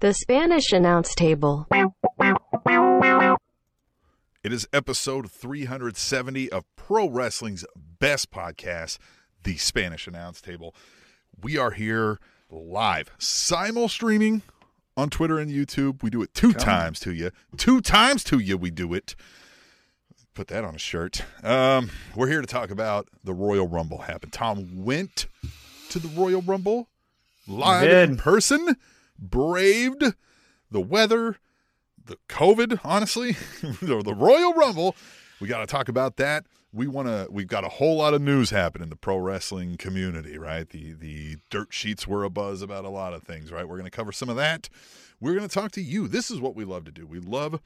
The Spanish announce table. It is episode 370 of Pro Wrestling's best podcast, The Spanish Announce Table. We are here live, simul streaming on Twitter and YouTube. We do it two times to you. Two times to you, we do it. Put that on a shirt. Um, we're here to talk about the Royal Rumble happened. Tom went to the Royal Rumble live in person, braved the weather, the COVID, honestly, the, Royal Rumble. We got to talk about that. We want to. We've got a whole lot of news happening in the pro wrestling community, right? The the dirt sheets were a buzz about a lot of things, right? We're going to cover some of that. We're going to talk to you. This is what we love to do. We love.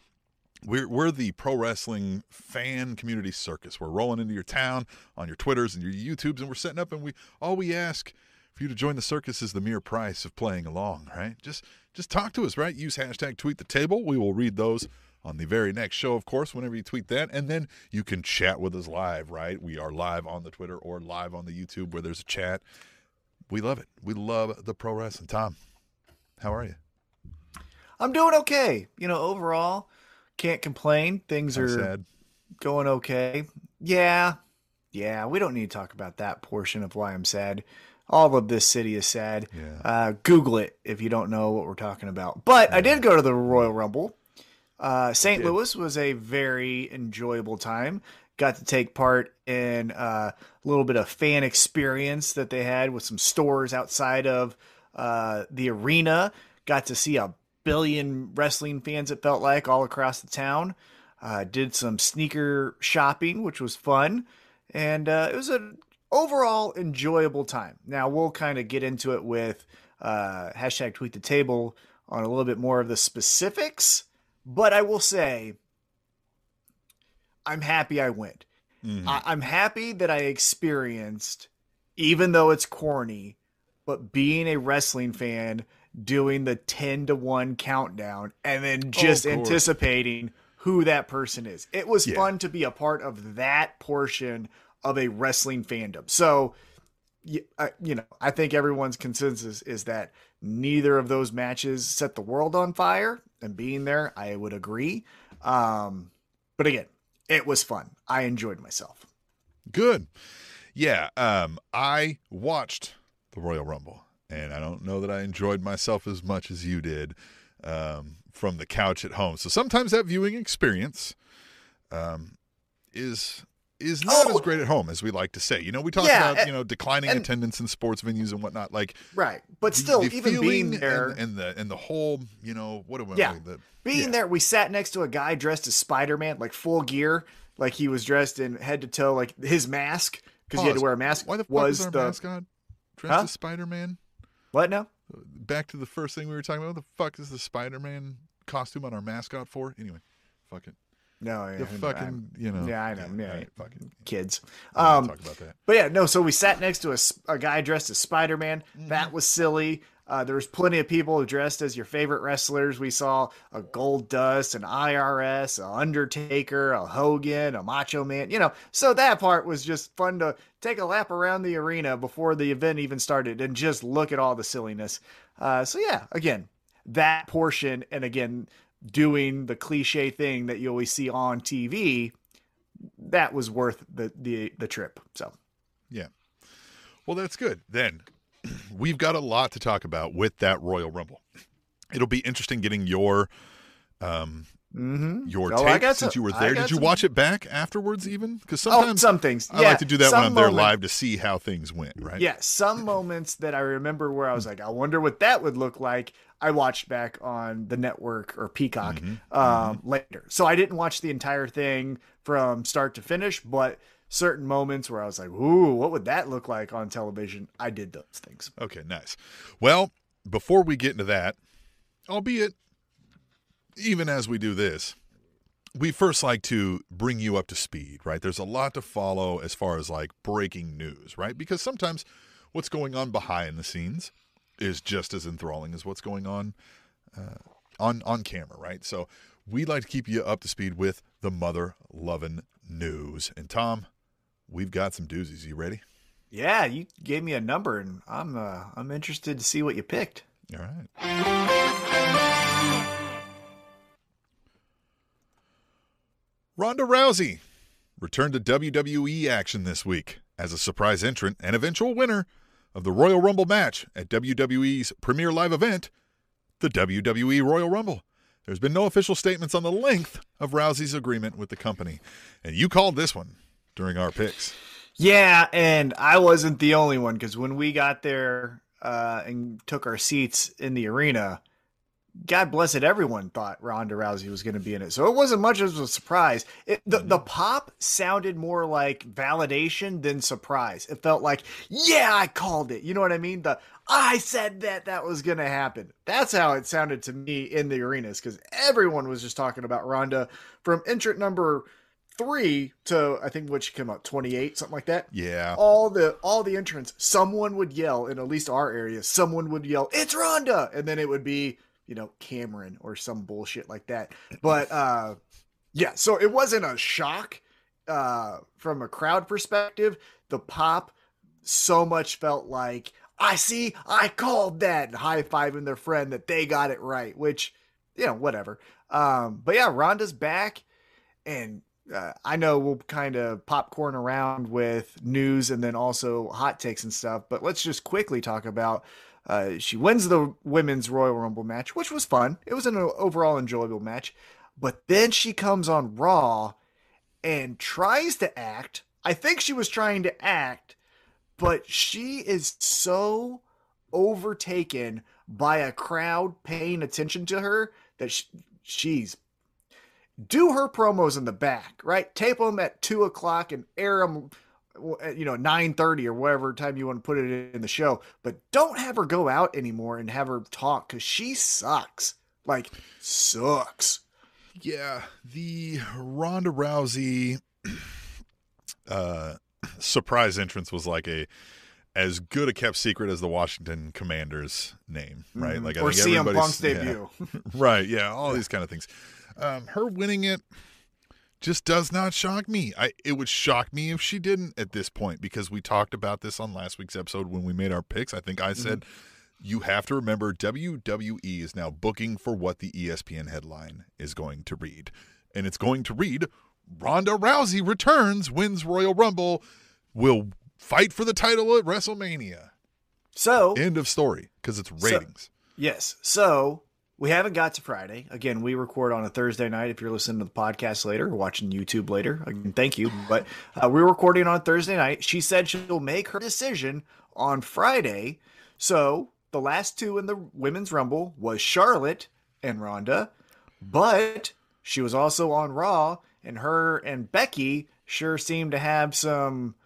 We're we're the pro wrestling fan community circus. We're rolling into your town on your Twitters and your YouTubes, and we're setting up. And we all we ask for you to join the circus is the mere price of playing along, right? Just just talk to us, right? Use hashtag tweet the table. We will read those on the very next show, of course, whenever you tweet that. And then you can chat with us live, right? We are live on the Twitter or live on the YouTube where there's a chat. We love it. We love the pro wrestling. Tom, how are you? I'm doing okay. You know, overall, can't complain. Things are sad. going okay. Yeah. Yeah, we don't need to talk about that portion of why I'm sad. All of this city is sad. Yeah. Uh, Google it if you don't know what we're talking about. But I did go to the Royal Rumble. Uh, St. Louis was a very enjoyable time. Got to take part in uh, a little bit of fan experience that they had with some stores outside of uh, the arena. Got to see a billion wrestling fans, it felt like, all across the town. Uh, did some sneaker shopping, which was fun. And uh, it was an overall enjoyable time. Now, we'll kind of get into it with uh, hashtag tweet the table on a little bit more of the specifics. But I will say, I'm happy I went. Mhm. I- I'm happy that I experienced, even though it's corny, but being a wrestling fan doing the 10 to 1 countdown and then just course. anticipating who that person is. It was Yeah. fun to be a part of that portion of a wrestling fandom. So, you know, I think everyone's consensus is that neither of those matches set the world on fire. And being there, I would agree. Um, but again, it was fun. I enjoyed myself. Good. Yeah. Um, I watched the Royal Rumble, and I don't know that I enjoyed myself as much as you did um, from the couch at home. So sometimes that viewing experience um, is is oh, not Oh. as great at home as we like to say. You know, we talk Yeah, about and- you know declining and- attendance in sports venues and whatnot. Like, Right. But still, the even being there, and, and the and the whole, you know, what do we Yeah. the, being yeah. there, we sat next to a guy dressed as Spider Man, like full gear, like he was dressed in head to toe, like his mask, because he had to wear a mask. Why the fuck was is our the mascot dressed Huh? as Spider Man? what now? back to the first thing we were talking about. What the fuck is the Spider Man costume on our mascot for? Anyway, fuck it. No, yeah, The fucking, I'm- you know. Yeah, I know, yeah. right, fucking. kids. Um, talk about that. But yeah, no. So we sat next to a guy dressed as Spider Man. Mm-hmm. That was silly. Uh, there was plenty of people dressed as your favorite wrestlers. We saw a Gold Dust, an IRS, a Undertaker, a Hogan, a Macho Man. You know, so that part was just fun to take a lap around the arena before the event even started and just look at all the silliness. Uh, so yeah, again, that portion, and again, doing the cliche thing that you always see on TV. That was worth the the the trip. So Yeah. Well, that's good. Then we've got a lot to talk about with that Royal Rumble. It'll be interesting getting your um Mm-hmm. your Oh, take since some- you were there. Did you some- watch it back afterwards even? Because Oh, sometimes some things. I yeah, like to do that when I'm there live to see how things went, right? Yeah, some moments that I remember where I was like, I wonder what that would look like. I watched back on the network or Peacock Mm-hmm. um, later, so I didn't watch the entire thing from start to finish, but certain moments where I was like, "Ooh, what would that look like on television?" I did those things. Okay, nice. Well, before we get into that, albeit even as we do this, we first like to bring you up to speed, right? There's a lot to follow as far as like breaking news, right? Because sometimes what's going on behind the scenes is just as enthralling as what's going on uh, on on camera, right? So we'd like to keep you up to speed with the mother loving news. And Tom, we've got some doozies. You ready? Yeah, you gave me a number, and I'm uh, I'm interested to see what you picked. All right. Ronda Rousey returned to WWE action this week as a surprise entrant and eventual winner of the Royal Rumble match at WWE's premier live event, the WWE Royal Rumble. There's been no official statements on the length of Rousey's agreement with the company, and you called this one during our picks. Yeah, and I wasn't the only one because when we got there uh, and took our seats in the arena, God bless it, everyone thought Ronda Rousey was going to be in it. So it wasn't much of a surprise. It, the, the mm-hmm. pop sounded more like validation than surprise. It felt like, yeah, I called it. You know what I mean? The I said that that was going to happen. That's how it sounded to me in the arenas because everyone was just talking about Ronda from entrant number three to I think what she came out twenty eight something like that. Yeah. All the all the entrants, someone would yell in at least our area. Someone would yell, "It's Ronda," and then it would be you know Cameron or some bullshit like that. But uh, yeah, so it wasn't a shock uh, from a crowd perspective. The pop so much felt like I see, I called that, high fiving their friend that they got it right, which you know whatever. Um, but yeah, Ronda's back and uh, I know we'll kind of popcorn around with news and then also hot takes and stuff, but let's just quickly talk about. Uh, she wins the women's Royal Rumble match, which was fun. It was an overall enjoyable match. But then she comes on Raw and tries to act. I think she was trying to act, but she is so overtaken by a crowd paying attention to her that she, she's do her promos in the back, right? Tape them at two o'clock and air them, you know, nine thirty or whatever time you want to put it in the show. But don't have her go out anymore and have her talk because she sucks, like sucks. Yeah, the Ronda Rousey uh, surprise entrance was like a as good a kept secret as the Washington Commanders name, right? Mm-hmm. Like or CM Punk's yeah. debut, right? Yeah, all these kind of things. Um, her winning it just does not shock me. I it would shock me if she didn't at this point because we talked about this on last week's episode when we made our picks. I think I said mm-hmm. you have to remember WWE is now booking for what the ESPN headline is going to read. And it's going to read Ronda Rousey returns, wins Royal Rumble, will fight for the title at WrestleMania. So End of story because it's ratings. So, yes. So we haven't got to Friday. Again, we record on a Thursday night. If you're listening to the podcast later or watching YouTube later, again, thank you. But uh, we're recording on Thursday night. She said she'll make her decision on Friday. So the last two in the women's rumble was Charlotte and Ronda, but she was also on Raw, and her and Becky sure seem to have some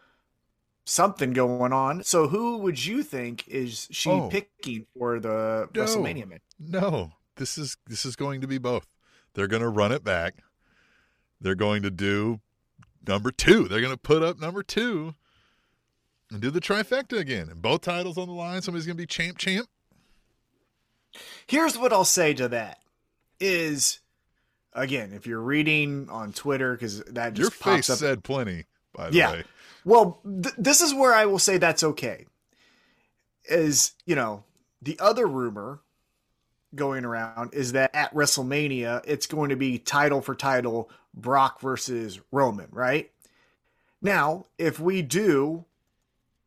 something going on. So who would you think is she Oh. picking for the No. WrestleMania match? No, this is this is going to be both. They're going to run it back. They're going to do number two. They're going to put up number two and do the trifecta again. And both titles on the line. Somebody's going to be champ, champ. Here's what I'll say to that is again, if you're reading on Twitter because that just Your face up. said plenty, by the Yeah. way. Well, th- this is where I will say that's okay. Is you know the other rumor going around is that at WrestleMania it's going to be title for title Brock versus Roman, right? Now, if we do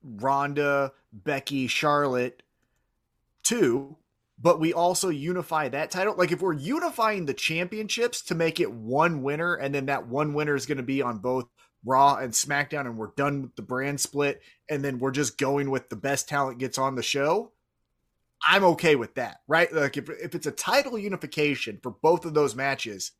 Ronda, Becky, Charlotte two, but we also unify that title, like if we're unifying the championships to make it one winner, and then that one winner is going to be on both Raw and SmackDown, and we're done with the brand split, and then we're just going with the best talent gets on the show. I'm okay with that, right? Like if, if it's a title unification for both of those matches,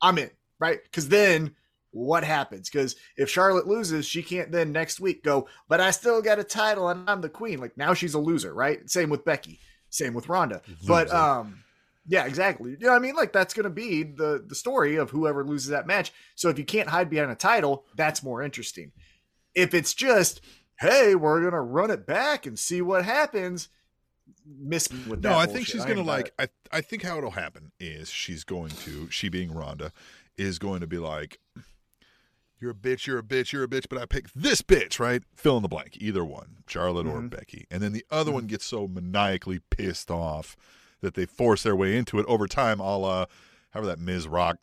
I'm in, right? Because then what happens? Because if Charlotte loses, she can't then next week go, but I still got a title and I'm the queen. Like now she's a loser, right? Same with Becky, same with Ronda. But um, yeah, exactly. You know what I mean? Like that's gonna be the the story of whoever loses that match. So if you can't hide behind a title, that's more interesting. If it's just, hey, we're gonna run it back and see what happens, miss me with that. No, I think bullshit. she's going to ain't got like. I I think how it'll happen is she's going to she being Ronda is going to be like, "You're a bitch. You're a bitch. You're a bitch." But I pick this bitch, right? Fill in the blank, either one, Charlotte or Mhm. Becky, and then the other one gets so maniacally pissed off that they force their way into it over time, a la however that Miz Rock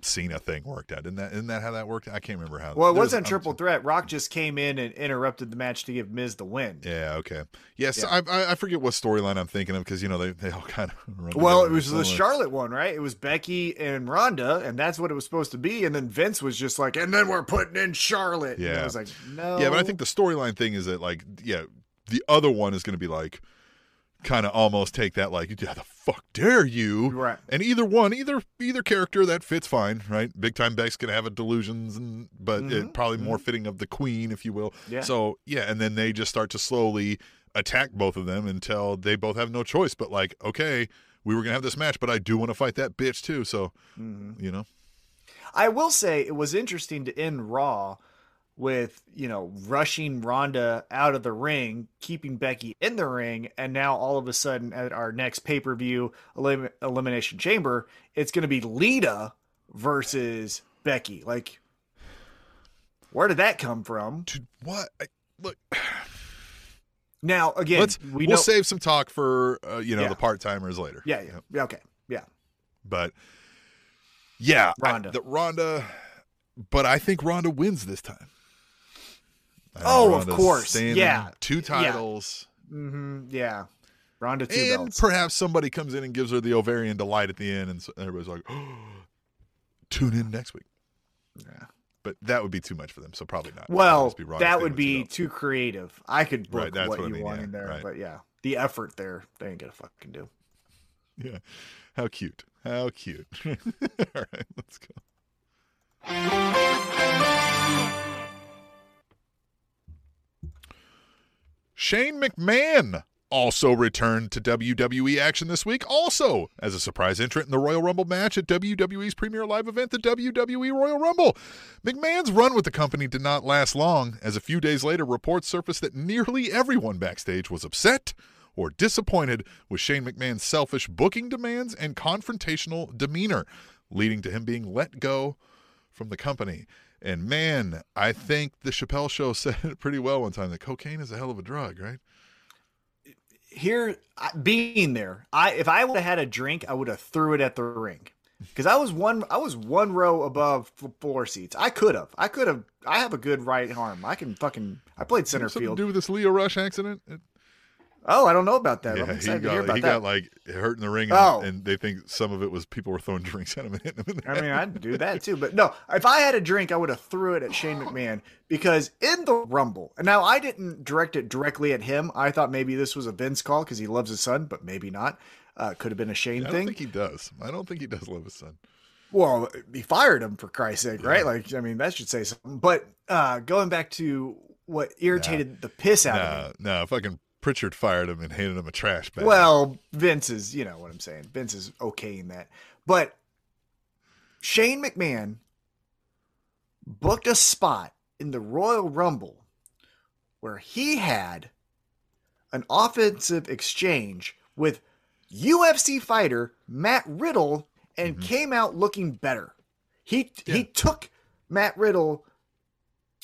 Cena thing worked out. Isn't that isn't that how that worked? I can't remember how. Well, it wasn't a I'm- triple threat. Rock just came in and interrupted the match to give Miz the win. Yeah. Okay. Yes. Yeah. I, I I forget what storyline I'm thinking of because you know they they all kind of. Run Well, it was the. Charlotte one, right? It was Becky and Ronda, and that's what it was supposed to be. And then Vince was just like, and then we're putting in Charlotte. And Yeah. I was like, no. Yeah, but I think the storyline thing is that like yeah, the other one is going to be like kind of almost take that like yeah the fuck dare you? Right. and either one either either character that fits fine right? Big time Beck's gonna have a delusions and but it Mhm, probably more fitting of the queen if you will. Yeah. so yeah and then they just start to slowly attack both of them until they both have no choice but like okay we were gonna have this match but I do want to fight that bitch too. So Mhm. you know? I will say it was interesting to end Raw with, you know, rushing Ronda out of the ring, keeping Becky in the ring, and now all of a sudden at our next pay per view elim- Elimination Chamber, it's going to be Lita versus Becky. Like, where did that come from? Dude, what I, look Now, again, let's we we know. will save some talk for uh, you know Yeah. the part timers later yeah, yeah, yeah, okay, yeah. But yeah, I- Ronda. the Ronda. But I think Ronda wins this time. I Oh, of course. Yeah. two titles, Mm-hmm. yeah. Ronda two and belts. perhaps somebody comes in and gives her the ovarian delight at the end, and so everybody's like, oh, "Tune in next week." Yeah. But that would be too much for them, so probably not. Well, that would be too creative. I could book Right, what, what I you mean, want yeah, in there, right. but yeah, the effort there, they ain't gonna fucking do. Yeah, how cute, how cute. All right, let's go. Shane McMahon also returned to WWE action this week, also as a surprise entrant in the Royal Rumble match at WWE's premier live event, the WWE Royal Rumble. McMahon's run with the company did not last long, as a few days later, reports surfaced that nearly everyone backstage was upset or disappointed with Shane McMahon's selfish booking demands and confrontational demeanor, leading to him being let go from the company. And man, I think the Chappelle show said it pretty well one time that cocaine is a hell of a drug, right? Here, being there, I if I would have had a drink, I would have threw it at the ring because I was one. I was one row above floor seats. I could have. I could have. I have a good right arm. I can fucking. I played center field. do with this Lio Rush accident? It- oh, I don't know about that. I'm yeah, he excited to hear got about he that. got like hurt in the ring, and, Oh. and they think some of it was people were throwing drinks at him and hitting him. I mean. I'd do that too. But no, if I had a drink, I would have threw it at Shane McMahon because in the Rumble, and now I didn't direct it directly at him. I thought maybe this was a Vince call because he loves his son, but maybe not. Uh, could have been a Shane thing. I don't think he does. I don't think he does love his son. Well, he fired him for Christ's sake, right? Like, I mean, that should say something. But uh, going back to what irritated the piss out of me. No, no, fucking Prichard fired him and handed him a trash bag. Well, Vince is, you know what I'm saying. Vince is okaying that. But Shane McMahon booked a spot in the Royal Rumble where he had an offensive exchange with UFC fighter Matt Riddle and mm-hmm. came out looking better. He Yeah. he took Matt Riddle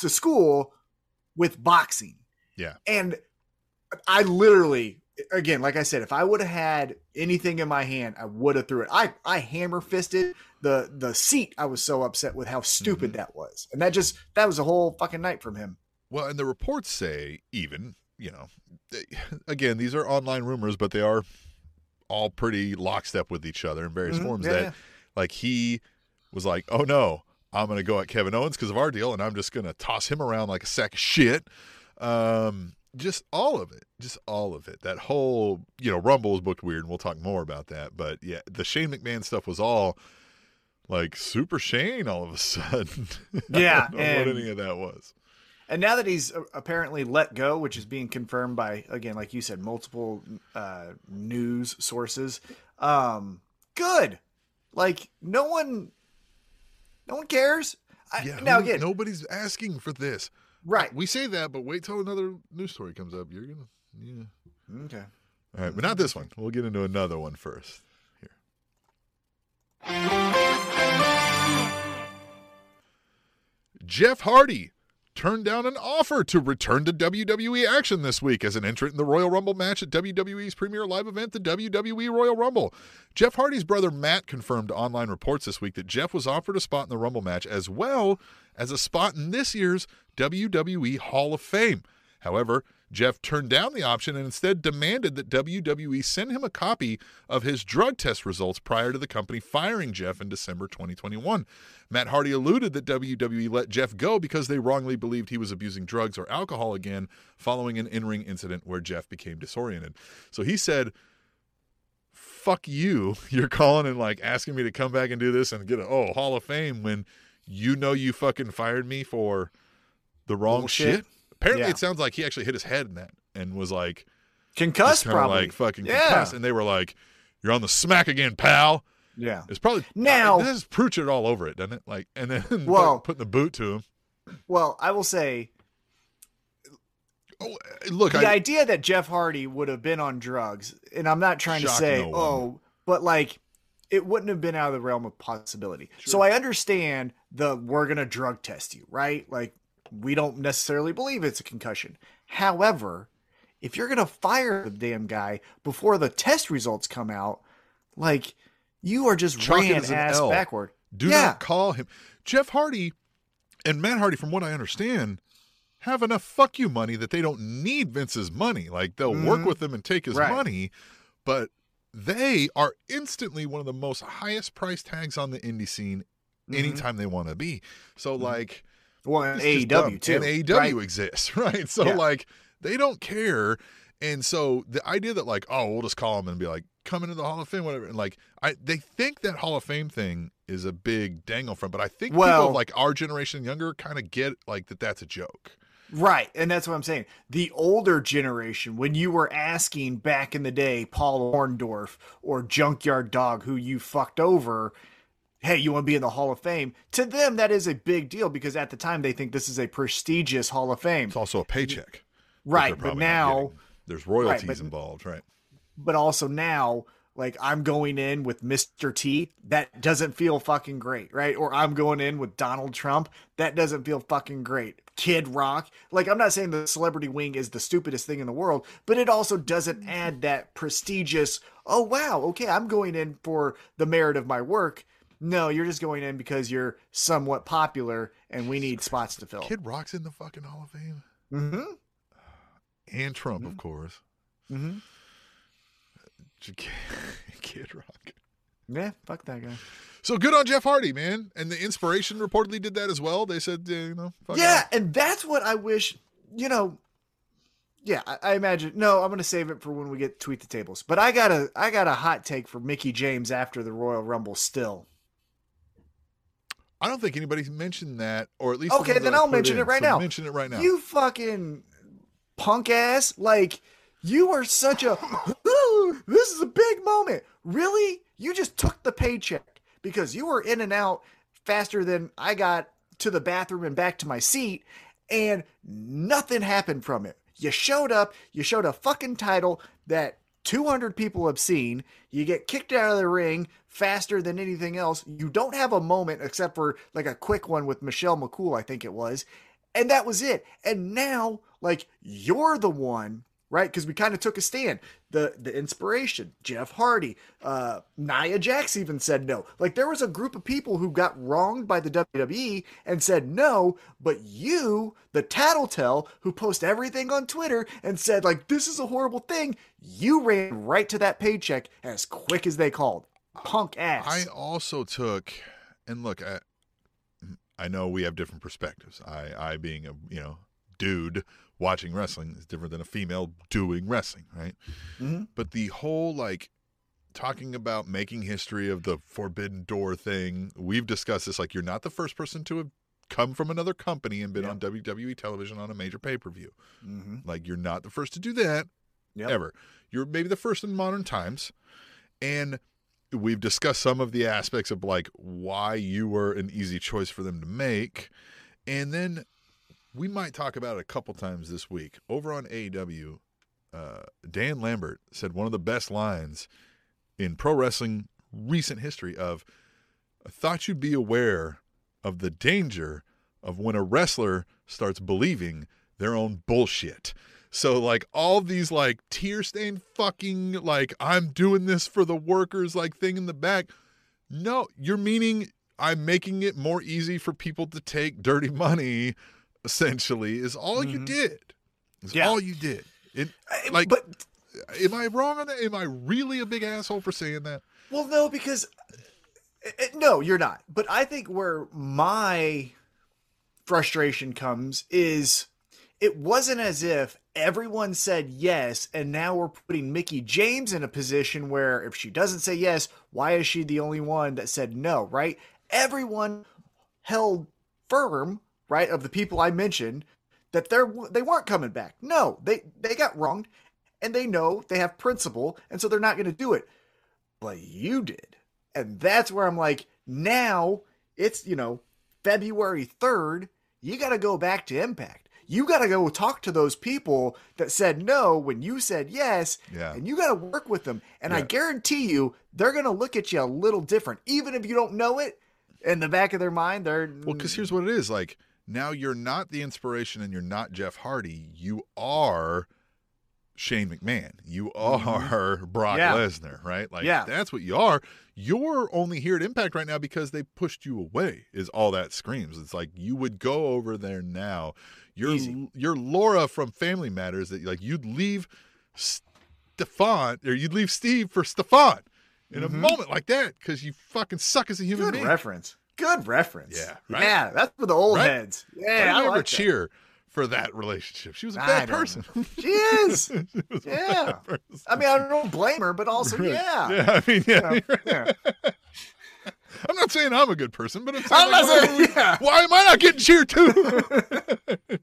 to school with boxing. yeah, And I literally, again, like I said, if I would have had anything in my hand, I would have threw it. I I hammer fisted the the seat. I was so upset with how stupid Mm-hmm. that was, and that just that was a whole fucking night from him. Well, and the reports say even, you know, they, again, these are online rumors, but they are all pretty lockstep with each other in various Mhm, forms. yeah, that yeah. like he was like, "Oh no, I'm going to go at Kevin Owens because of our deal, and I'm just going to toss him around like a sack of shit." Um, just all of it, just all of it. That whole, you know, Rumble was booked weird, and we'll talk more about that. But yeah, the Shane McMahon stuff was all like super Shane all of a sudden. I Yeah, don't know and- what any of that was. And now that he's uh, apparently let go, which is being confirmed by again, like you said, multiple uh, news sources. Um, good. Like no one, no one cares. I, Yeah, now who- again, nobody's asking for this. Right? We say that, but wait till another news story comes up. You're gonna, yeah. Okay. All right, but not this one. We'll get into another one first. Here. Jeff Hardy turned down an offer to return to WWE action this week as an entrant in the Royal Rumble match at WWE's premier live event, the WWE Royal Rumble. Jeff Hardy's brother Matt confirmed online reports this week that Jeff was offered a spot in the Rumble match as well as a spot in this year's WWE Hall of Fame. However, Jeff turned down the option and instead demanded that WWE send him a copy of his drug test results prior to the company firing Jeff in December 2021. Matt Hardy alluded that WWE let Jeff go because they wrongly believed he was abusing drugs or alcohol again following an in ring incident where Jeff became disoriented. So he said, Fuck you. You're calling and like asking me to come back and do this and get a oh Hall of Fame when you know you fucking fired me for the wrong Bullshit. shit. Apparently, Yeah. it sounds like he actually hit his head in that and was like Concussed, probably. like fucking Yeah. concussed. And they were like, "You're on the smack again, pal." yeah. It's probably Now- uh, this is Pruitt it all over it, doesn't it? Like, and then Well- putting the boot to him. Well, I will say Oh, look, the I, idea that Jeff Hardy would have been on drugs, and I'm not trying to say, no oh, but like it wouldn't have been out of the realm of possibility. So I understand the we're gonna drug test you, right? Like we don't necessarily believe it's a concussion. However, if you're gonna fire the damn guy before the test results come out, like you are just Chalk ran ass L. backward. do yeah. not call him Jeff Hardy and Matt Hardy. From what I understand, have enough fuck you money that they don't need Vince's money. Like they'll work Mhm. with him and take his Right. money, but they are instantly one of the most highest price tags on the indie scene Mhm. anytime they want to be. So like. Well, and It's AEW too. And AEW right? exists, right? So Yeah. like they don't care. And so the idea that like, oh, we'll just call them and be like, come into the Hall of Fame, whatever. And like I they think that Hall of Fame thing is a big dangle from, but I think people Well- of like our generation younger kind of get like that that's a joke. Right. And that's what I'm saying. The older generation, when you were asking back in the day, Paul Orndorff or Junkyard Dog, who you fucked over, hey, you want to be in the Hall of Fame? To them, that is a big deal because at the time they think this is a prestigious Hall of Fame. It's also a paycheck. Right. But now, there's royalties but- involved, right? but also now, like I'm going in with Mr. T, that doesn't feel fucking great, right? Or I'm going in with Donald Trump, that doesn't feel fucking great. Kid Rock, like I'm not saying the celebrity wing is the stupidest thing in the world, but it also doesn't add that prestigious, oh wow, okay, I'm going in for the merit of my work. No, you're just going in because you're somewhat popular and we need spots to fill. Kid Rock's in the fucking Hall of Fame. Mm-hmm. And Trump, of course. Mm-hmm. Kid Rock. Yeah, fuck that guy. So good on Jeff Hardy, man. And the Inspiration reportedly did that as well. They said, uh, you know, fuck yeah, and that's what I wish. You know, yeah, I, I imagine. No, I'm gonna save it for when we get tweet the tables. But I got a I got a hot take for Mickie James after the Royal Rumble. Still, I don't think anybody's mentioned that, or at least Okay, then I'll mention it right So now. Mention it right now. you fucking punk ass! Like you are such a. this is a big moment. Really, you just took the paycheck because you were in and out faster than I got to the bathroom and back to my seat, and nothing happened from it. You showed up, you showed a fucking title that 200 people have seen. You get kicked out of the ring faster than anything else. You don't have a moment except for like a quick one with Michelle McCool, I think it was. And that was it. And now, like, you're the one, right? Because we kind of took a stand. The the inspiration, Jeff Hardy, uh, Nia Jax even said no. Like, there was a group of people who got wronged by the WWE and said no, but you, the tattletale, who post everything on Twitter and said, like, this is a horrible thing, you ran right to that paycheck as quick as they called. Punk ass. I also took, and look, I, I know we have different perspectives. I, I being a you know dude watching wrestling is different than a female doing wrestling, right? Mhm. But the whole like talking about making history of the forbidden door thing, we've discussed this. Like, you're not the first person to have come from another company and been Yeah. on WWE television on a major pay per view. Mhm. Like, you're not the first to do that Yep. ever. You're maybe the first in modern times. And we've discussed some of the aspects of like why you were an easy choice for them to make. And then we might talk about it a couple times this week. Over on AEW, uh, Dan Lambert said one of the best lines in pro wrestling recent history of I thought you'd be aware of the danger of when a wrestler starts believing their own bullshit. So like all these like tear stained fucking like I'm doing this for the workers like thing in the back. No, you're meaning I'm making it more easy for people to take dirty money. Essentially, is all you Mhm. did. Is Yeah. all you did. It, like, but am I wrong on that? Am I really a big asshole for saying that? Well, no, because uh, uh, no, you're not. But I think where my frustration comes is it wasn't as if everyone said yes, and now we're putting Mickie James in a position where if she doesn't say yes, why is she the only one that said no, right? Everyone held firm, right, of the people I mentioned that they're they weren't coming back. No, they they got wronged and they know they have principle and so they're not going to do it but you did. And that's where I'm like, now it's, you know, February 3rd. You got to go back to Impact. You got to go talk to those people that said no when you said yes. Yeah. And you got to work with them. And I guarantee you, they're going to look at you a little different. Even if you don't know it, in the back of their mind, they're. Well, because here's what it is like now you're not the inspiration and you're not Jeff Hardy. You are Shane McMahon. You are Brock Mm-hmm. Yeah. Lesnar, right? Like Yeah. that's what you are. You're only here at Impact right now because they pushed you away. Is all that screams. It's like you would go over there now. You're Easy. you're Laura from Family Matters. That like you'd leave Stefan or you'd leave Steve for Stefan in a moment like that because you fucking suck as a human Mm-hmm. Good being. reference. Good reference. Yeah, right? Yeah, that's for the old Right? heads. Yeah, I you ever like cheer for that relationship? She was a bad person. She is. She was a Yeah. I mean, I don't blame her, but also, Right. yeah. Yeah, I mean, yeah. You know, yeah. I'm not saying I'm a good person, but I'm like, not saying- why, yeah. why am I not getting cheered too?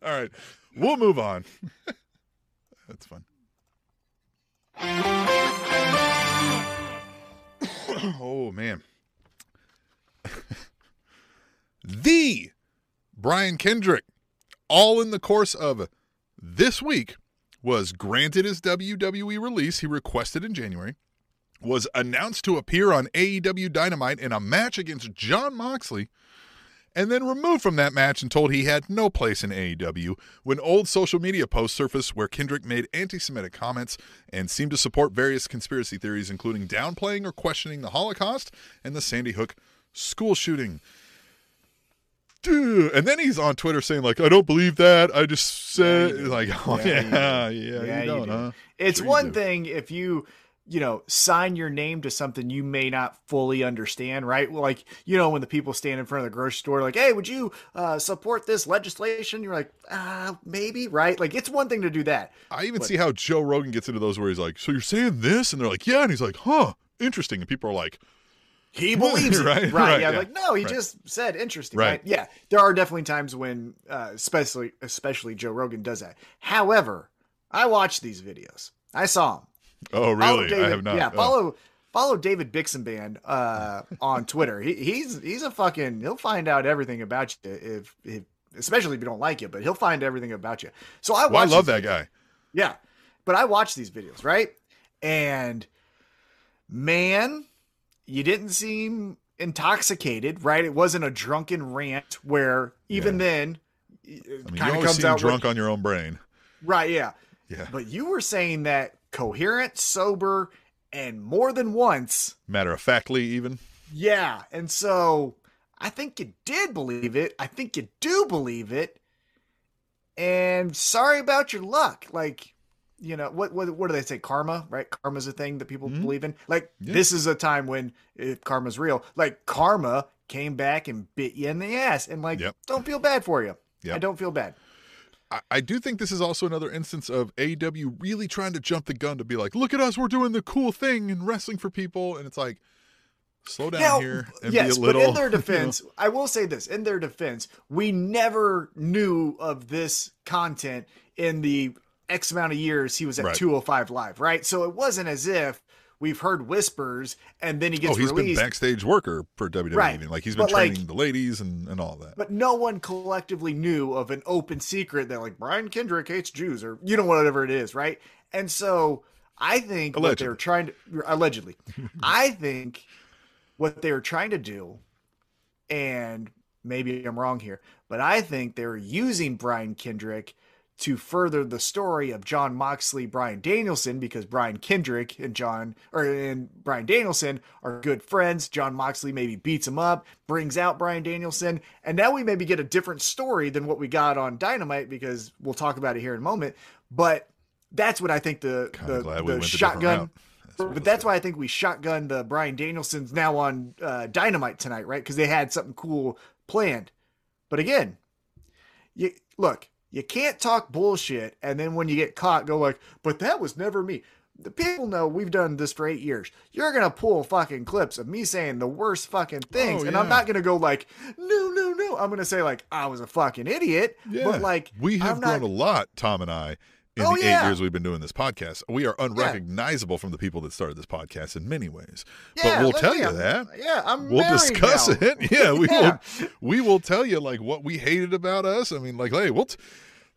All right, we'll move on. That's fun. oh man, the Brian Kendrick, all in the course of this week, was granted his WWE release he requested in January was announced to appear on AEW Dynamite in a match against Jon Moxley, and then removed from that match and told he had no place in AEW when old social media posts surfaced where Kendrick made anti Semitic comments and seemed to support various conspiracy theories, including downplaying or questioning the Holocaust and the Sandy Hook school shooting. Dude. And then he's on Twitter saying, like, I don't believe that. I just said, do. like, oh, Yeah, yeah, yeah, Yeah, you don't, do. huh? It's Sure one thing if you, you know, sign your name to something you may not fully understand, right? Like, you know, when the people stand in front of the grocery store, like, hey, would you uh, support this legislation? You're like, uh, maybe, right? Like, it's one thing to do that. I even But- see how Joe Rogan gets into those where he's like, "So you're saying this?" and they're like, "Yeah," and he's like, "Huh, interesting." And people are like, He believes it, Right, right? right, yeah, yeah. like no, he Right. just said interesting, Right. right. Yeah, there are definitely times when, uh, especially especially Joe Rogan does that. However, I watched these videos. I saw him. "Oh, really? David, I have not." Yeah, Oh. follow follow David Bixenspan uh, on Twitter. He, he's he's a fucking. He'll find out everything about you if if especially if you don't like it, but he'll find everything about you. So I Well, I love that guy. yeah. But I watch these videos, right? And man, you didn't seem intoxicated, right? It wasn't a drunken rant where even Yeah. then I mean, you kind of comes out drunk with, on your own brain. right, yeah. Yeah, But you were saying that coherent, sober, and more than once. matter of factly, even. Yeah. And so I think you did believe it. I think you do believe it. And sorry about your luck. Like, you know, what what what do they say? Karma, right? Karma's a thing that people Mhm. believe in. Like Yeah. this is a time when if karma's real, like karma came back and bit you in the ass. And like, Yep. don't feel bad for you. Yep. I don't feel bad. I, I do think this is also another instance of AEW really trying to jump the gun to be like, "Look at us, we're doing the cool thing and wrestling for people," and it's like, slow down Now, here and yes, be a little. but in their you know, defense, I will say this: in their defense, we never knew of this content in the X amount of years he was at Right. 205 Live, right? So it wasn't as if we've heard whispers and then he gets oh, he's released. been backstage worker for WWE. Right. Like he's been But, like- training the ladies and, and all that. But no one collectively knew of an open secret that like Brian Kendrick hates Jews or you know whatever it is, right? And so I think what they Allegedly. were trying to allegedly, I think what they were trying to do, and maybe I'm wrong here, but I think they're using Brian Kendrick to further the story of Jon Moxley, Bryan Danielson, because Brian Kendrick and John or and Bryan Danielson are good friends. Jon Moxley maybe beats him up, brings out Bryan Danielson, and now we maybe get a different story than what we got on Dynamite because we'll talk about it here in a moment. But that's what I think the Kinda the, glad we shotgun. That's But that's why I think we shotgun the Bryan Danielson's now on uh, Dynamite tonight, right? Because they had something cool planned. But again, you look, you can't talk bullshit and then when you get caught, go like, "But that was never me." The people know we've done this for eight years. You're gonna pull fucking clips of me saying the worst fucking things, Oh, and I'm not gonna go like, "No, no, no." I'm gonna say like, "I was a fucking idiot," Yeah. but like, we have I'm grown not, a lot, Tom and I, in Oh, the yeah. eight years we've been doing this podcast. We are unrecognizable from the people that started this podcast in many ways. Yeah, but we'll tell you that. I'm- Yeah, I'm. We'll discuss now. it. Yeah, we Yeah. will. We will tell you like what we hated about us. I mean, like, hey, we'll t-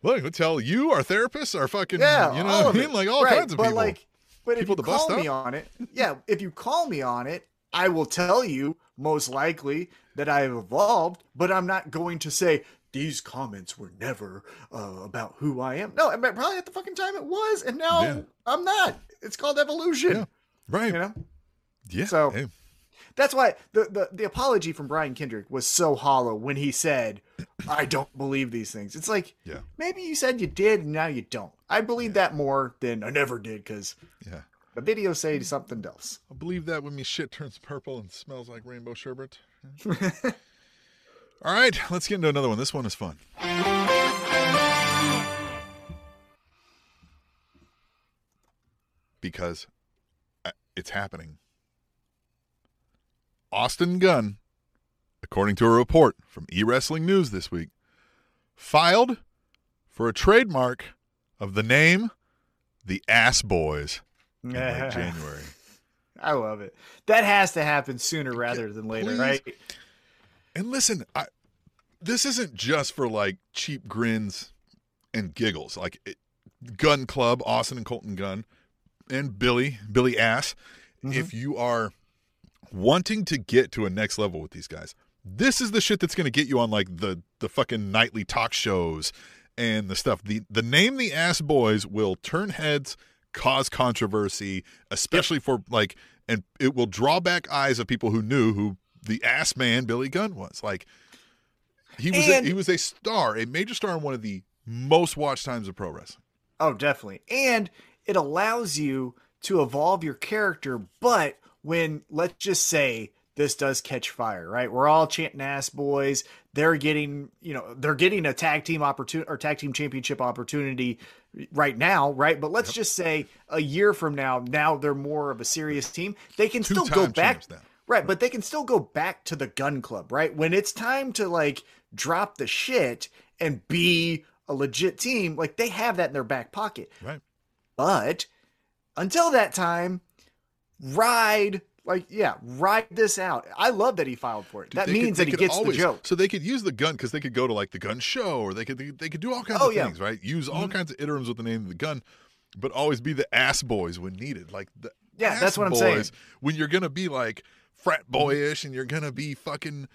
look. We'll tell you, our therapists, our fucking, Yeah, you know, I mean, like all Right, kinds of but people. Like, but People if you call me up. on it, yeah, if you call me on it, I will tell you most likely that I have evolved. But I'm not going to say these comments were never uh, about who I am. No, I mean, probably at the fucking time it was, and now Yeah. I'm not. It's called evolution. Yeah. right? You know. yeah. So- hey, That's why the, the the apology from Brian Kendrick was so hollow when he said, "I don't believe these things." It's like, Yeah. maybe you said you did, and now you don't. I believe that more than I never did because yeah. the video say something else. I believe that when me shit turns purple and smells like rainbow sherbet. All right, let's get into another one. This one is fun. Because uh, it's happening. Austin Gunn, according to a report from E Wrestling News this week, filed for a trademark of the name the Ass Boys in January. I love it. That has to happen sooner rather than later, please. right? And listen, I, this isn't just for like cheap grins and giggles. Like it, Gunn Club, Austin and Colton Gunn, and Billy, Billy Ass. Mm-hmm. If you are wanting to get to a next level with these guys, this is the shit that's going to get you on like the the fucking nightly talk shows and the stuff. The the name the Ass Boys will turn heads, cause controversy, especially for like, and it will draw back eyes of people who knew who the Ass Man Billy Gunn was. Like he was And- a, he was a star, a major star in one of the most watched times of pro wrestling. Oh, definitely. And it allows you to evolve your character, but when let's just say this does catch fire, right? We're all chanting ass boys. They're getting, you know, they're getting a tag team opportunity or tag team championship opportunity right now, right? But let's just say a year from now, now they're more of a serious team. They can still go back. Right, but they can still go back to the Gunn Club, right? When it's time to like drop the shit and be a legit team, like they have that in their back pocket. Right. But until that time, ride like yeah, ride this out. I love that he filed for it. that They could- means they that he gets always- the joke. So they could use the gun because they could go to like the gun show, or they could they, could do all kinds Oh, of yeah. things, right? Use all Mhm. kinds of idioms with the name of the gun, but always be the ass boys when needed. Like the Yeah, that's what I'm boys, saying. When you're gonna be like frat boyish and you're gonna be fucking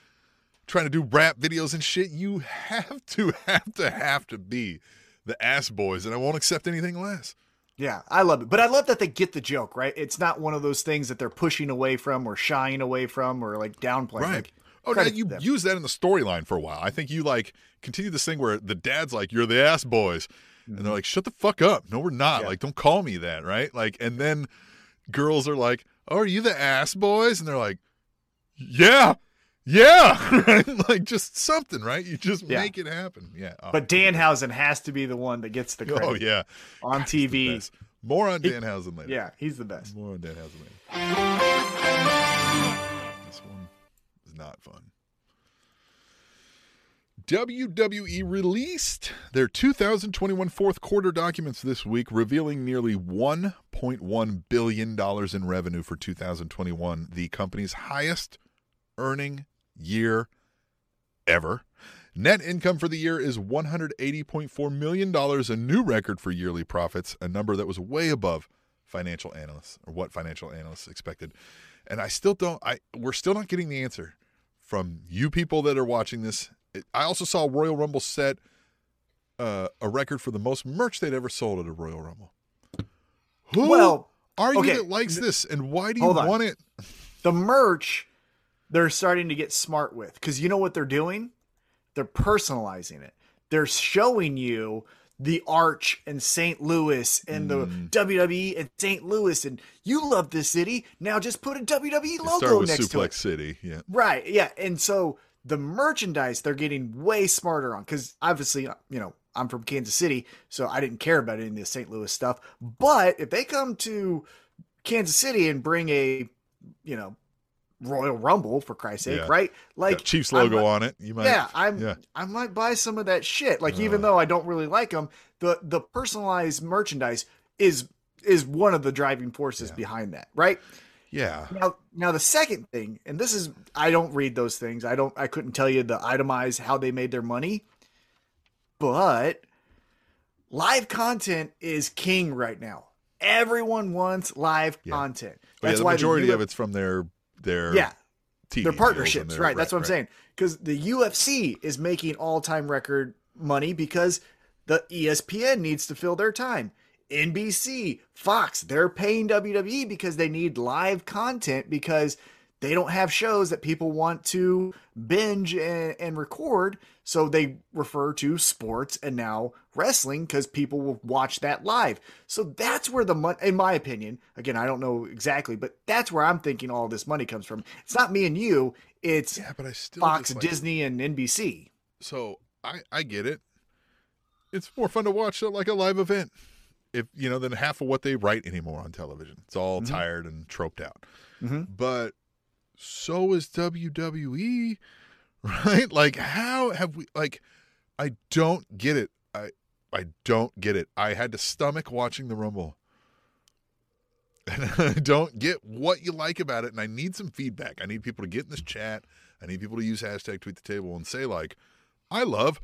trying to do rap videos and shit, you have to have to have to be the ass boys, and I won't accept anything less. Yeah, I love it. But I love that they get the joke, right? It's not one of those things that they're pushing away from or shying away from or like downplaying. Right. Like, Oh, now you use that in the storyline for a while. I think you like continue this thing where the dad's like, "You're the ass boys," and they're like, "Shut the fuck up! No, we're not. Mm-hmm. Yeah. Like, don't call me that, right?" Like, and then girls are like, "Oh, are you the ass boys?" And they're like, "Yeah, yeah," right? Like just something, right? You just Yeah. make it happen. Yeah. Oh, But Danhausen has to be the one that gets the oh, credit oh yeah, on the TV. More on He- Danhausen later. Yeah, he's the best. More on Danhausen later. This one is not fun. WWE released their 2021 fourth quarter documents this week, revealing nearly $1.1 billion in revenue for 2021, the company's highest earning year ever. Net income for the year is $180.4 million, a new record for yearly profits, a number that was way above financial analysts or what financial analysts expected. And I still don't I we're still not getting the answer from you people that are watching this. I also saw Royal Rumble set uh, a record for the most merch they'd ever sold at a Royal Rumble. Who Well, are you okay. that likes this, and why do you Hold on. want it? the merch they're starting to get smart with. Because you know what they're doing? They're personalizing it. They're showing you the arch and st louis and the Mm. wwe and st louis and you love this city. Now just put a wwe They logo next to Suplex it. City. Yeah, right yeah and so the merchandise they're getting way smarter on because obviously you know i'm from kansas city so i didn't care about any of the st louis stuff. But if they come to kansas city and bring a you know royal rumble for christ's sake Yeah. right like Got Chiefs logo on it. You might. yeah i'm yeah. i might buy some of that shit like even Uh. though i don't really like them the the personalized merchandise is is one of the driving forces Yeah. behind that right Yeah. now, now the second thing, and this is I don't read those things. I don't I couldn't tell you the itemize how they made their money. But live content is king right now. Everyone wants live content. That's yeah, the why majority of it's from their their yeah, their partnerships, their- right? That's what I'm saying. Because the UFC is making all time record money because the ESPN needs to fill their time. NBC, Fox, they're paying WWE because they need live content because they don't have shows that people want to binge and, and record. So they refer to sports and now wrestling because people will watch that live. So that's where the money, in my opinion, again, I don't know exactly, but that's where I'm thinking all this money comes from. It's not me and you, it's Yeah, but I still Fox, like- Disney, and NBC. So I I get it. It's more fun to watch like a live event, if you know, than half of what they write anymore on television. It's all Mhm. tired and troped out. Mhm. But so is WWE, right? Like, how have we? Like, I don't get it. I don't get it. I had to stomach watching the Rumble. And I don't get what you like about it, and I need some feedback. I need people to get in this chat. I need people to use hashtag tweet the table and say like, I love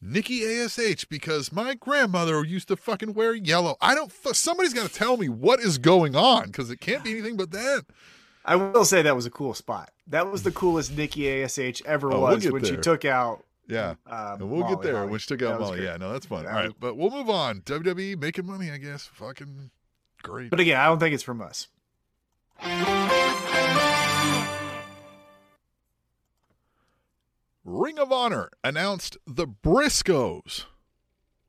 Nikki Ash because my grandmother used to fucking wear yellow. I don't. Somebody's got to tell me what is going on because it can't be anything but that. I will say that was a cool spot. That was the coolest Nikki Ash ever Oh, we'll was get when she took out. Yeah. Um, And we'll get there when she took out Molly. great. Yeah, no, that's fun. All right, but we'll move on. WWE making money, I guess. Fucking great. But again, I don't think it's from us. Ring of Honor announced the Briscoes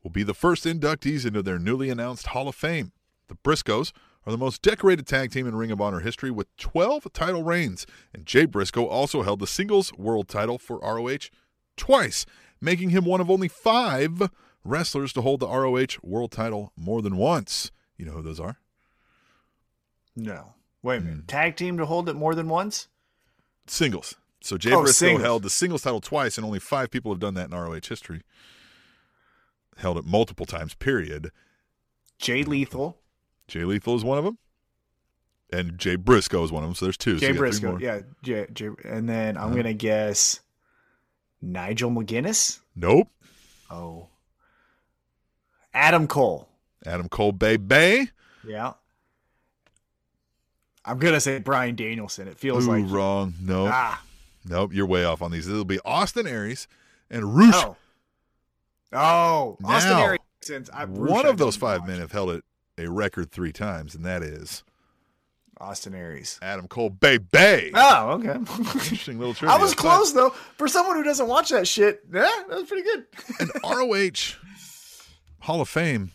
will be the first inductees into their newly announced Hall of Fame. The Briscoes are the most decorated tag team in Ring of Honor history with 12 title reigns, and Jay Briscoe also held the singles world title for ROH twice, making him one of only five wrestlers to hold the ROH world title more than once. You know who those are? No. Wait a minute. Tag team to hold it more than once? Singles. So Jay Oh, Briscoe singles. held the singles title twice, and only five people have done that in ROH history. Held it multiple times, period. Jay Lethal. Jay Lethal is one of them, and Jay Briscoe is one of them. So there's two. Jay three Briscoe. Yeah. Jay, Jay, and then I'm Uh-huh. going to guess Nigel McGuinness. Nope. Oh. Adam Cole. Adam Cole, Bay Bay. Yeah. I'm going to say Bryan Danielson. It feels Ooh, like. wrong. Nope. Ah. Nope. You're way off on these. It'll be Austin Aries and Rush. Oh. Oh. Austin Now, Aries. Since I, Rush one of those five watch. men have held it a record three times, and that is Austin Aries. Adam Cole, Bay Bay. Oh, okay. Interesting little trivia. I was close though. For someone who doesn't watch that shit, yeah, that was pretty good. and ROH Hall of Fame,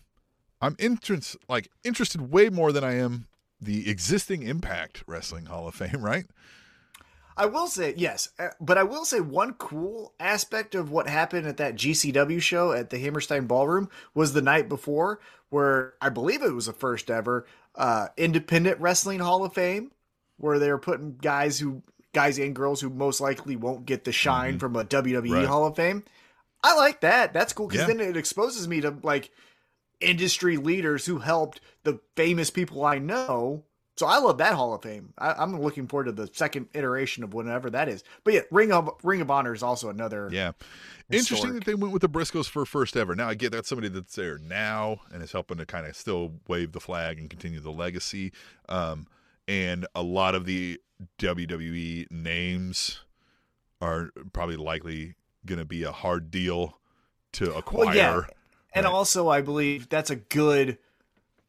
I'm interest like interested way more than I am the existing Impact Wrestling Hall of Fame, right? I will say yes, uh, but I will say one cool aspect of what happened at that GCW show at the Hammerstein Ballroom was the night before, where I believe it was the first ever uh, Independent Wrestling Hall of Fame, where they were putting guys who guys and girls who most likely won't get the shine from a WWE Right. Hall of Fame. I like that. That's cool because Yeah. then it exposes me to like industry leaders who helped the famous people I know. So I love that Hall of Fame. I, I'm looking forward to the second iteration of whatever that is. But yeah, Ring of Ring of Honor is also another. Yeah. Interesting Historic. that they went with the Briscoes for first ever. Now I get that's somebody that's there now and is helping to kind of still wave the flag and continue the legacy. Um, and a lot of the WWE names are probably likely going to be a hard deal to acquire. Well, yeah. And Right. also, I believe that's a good,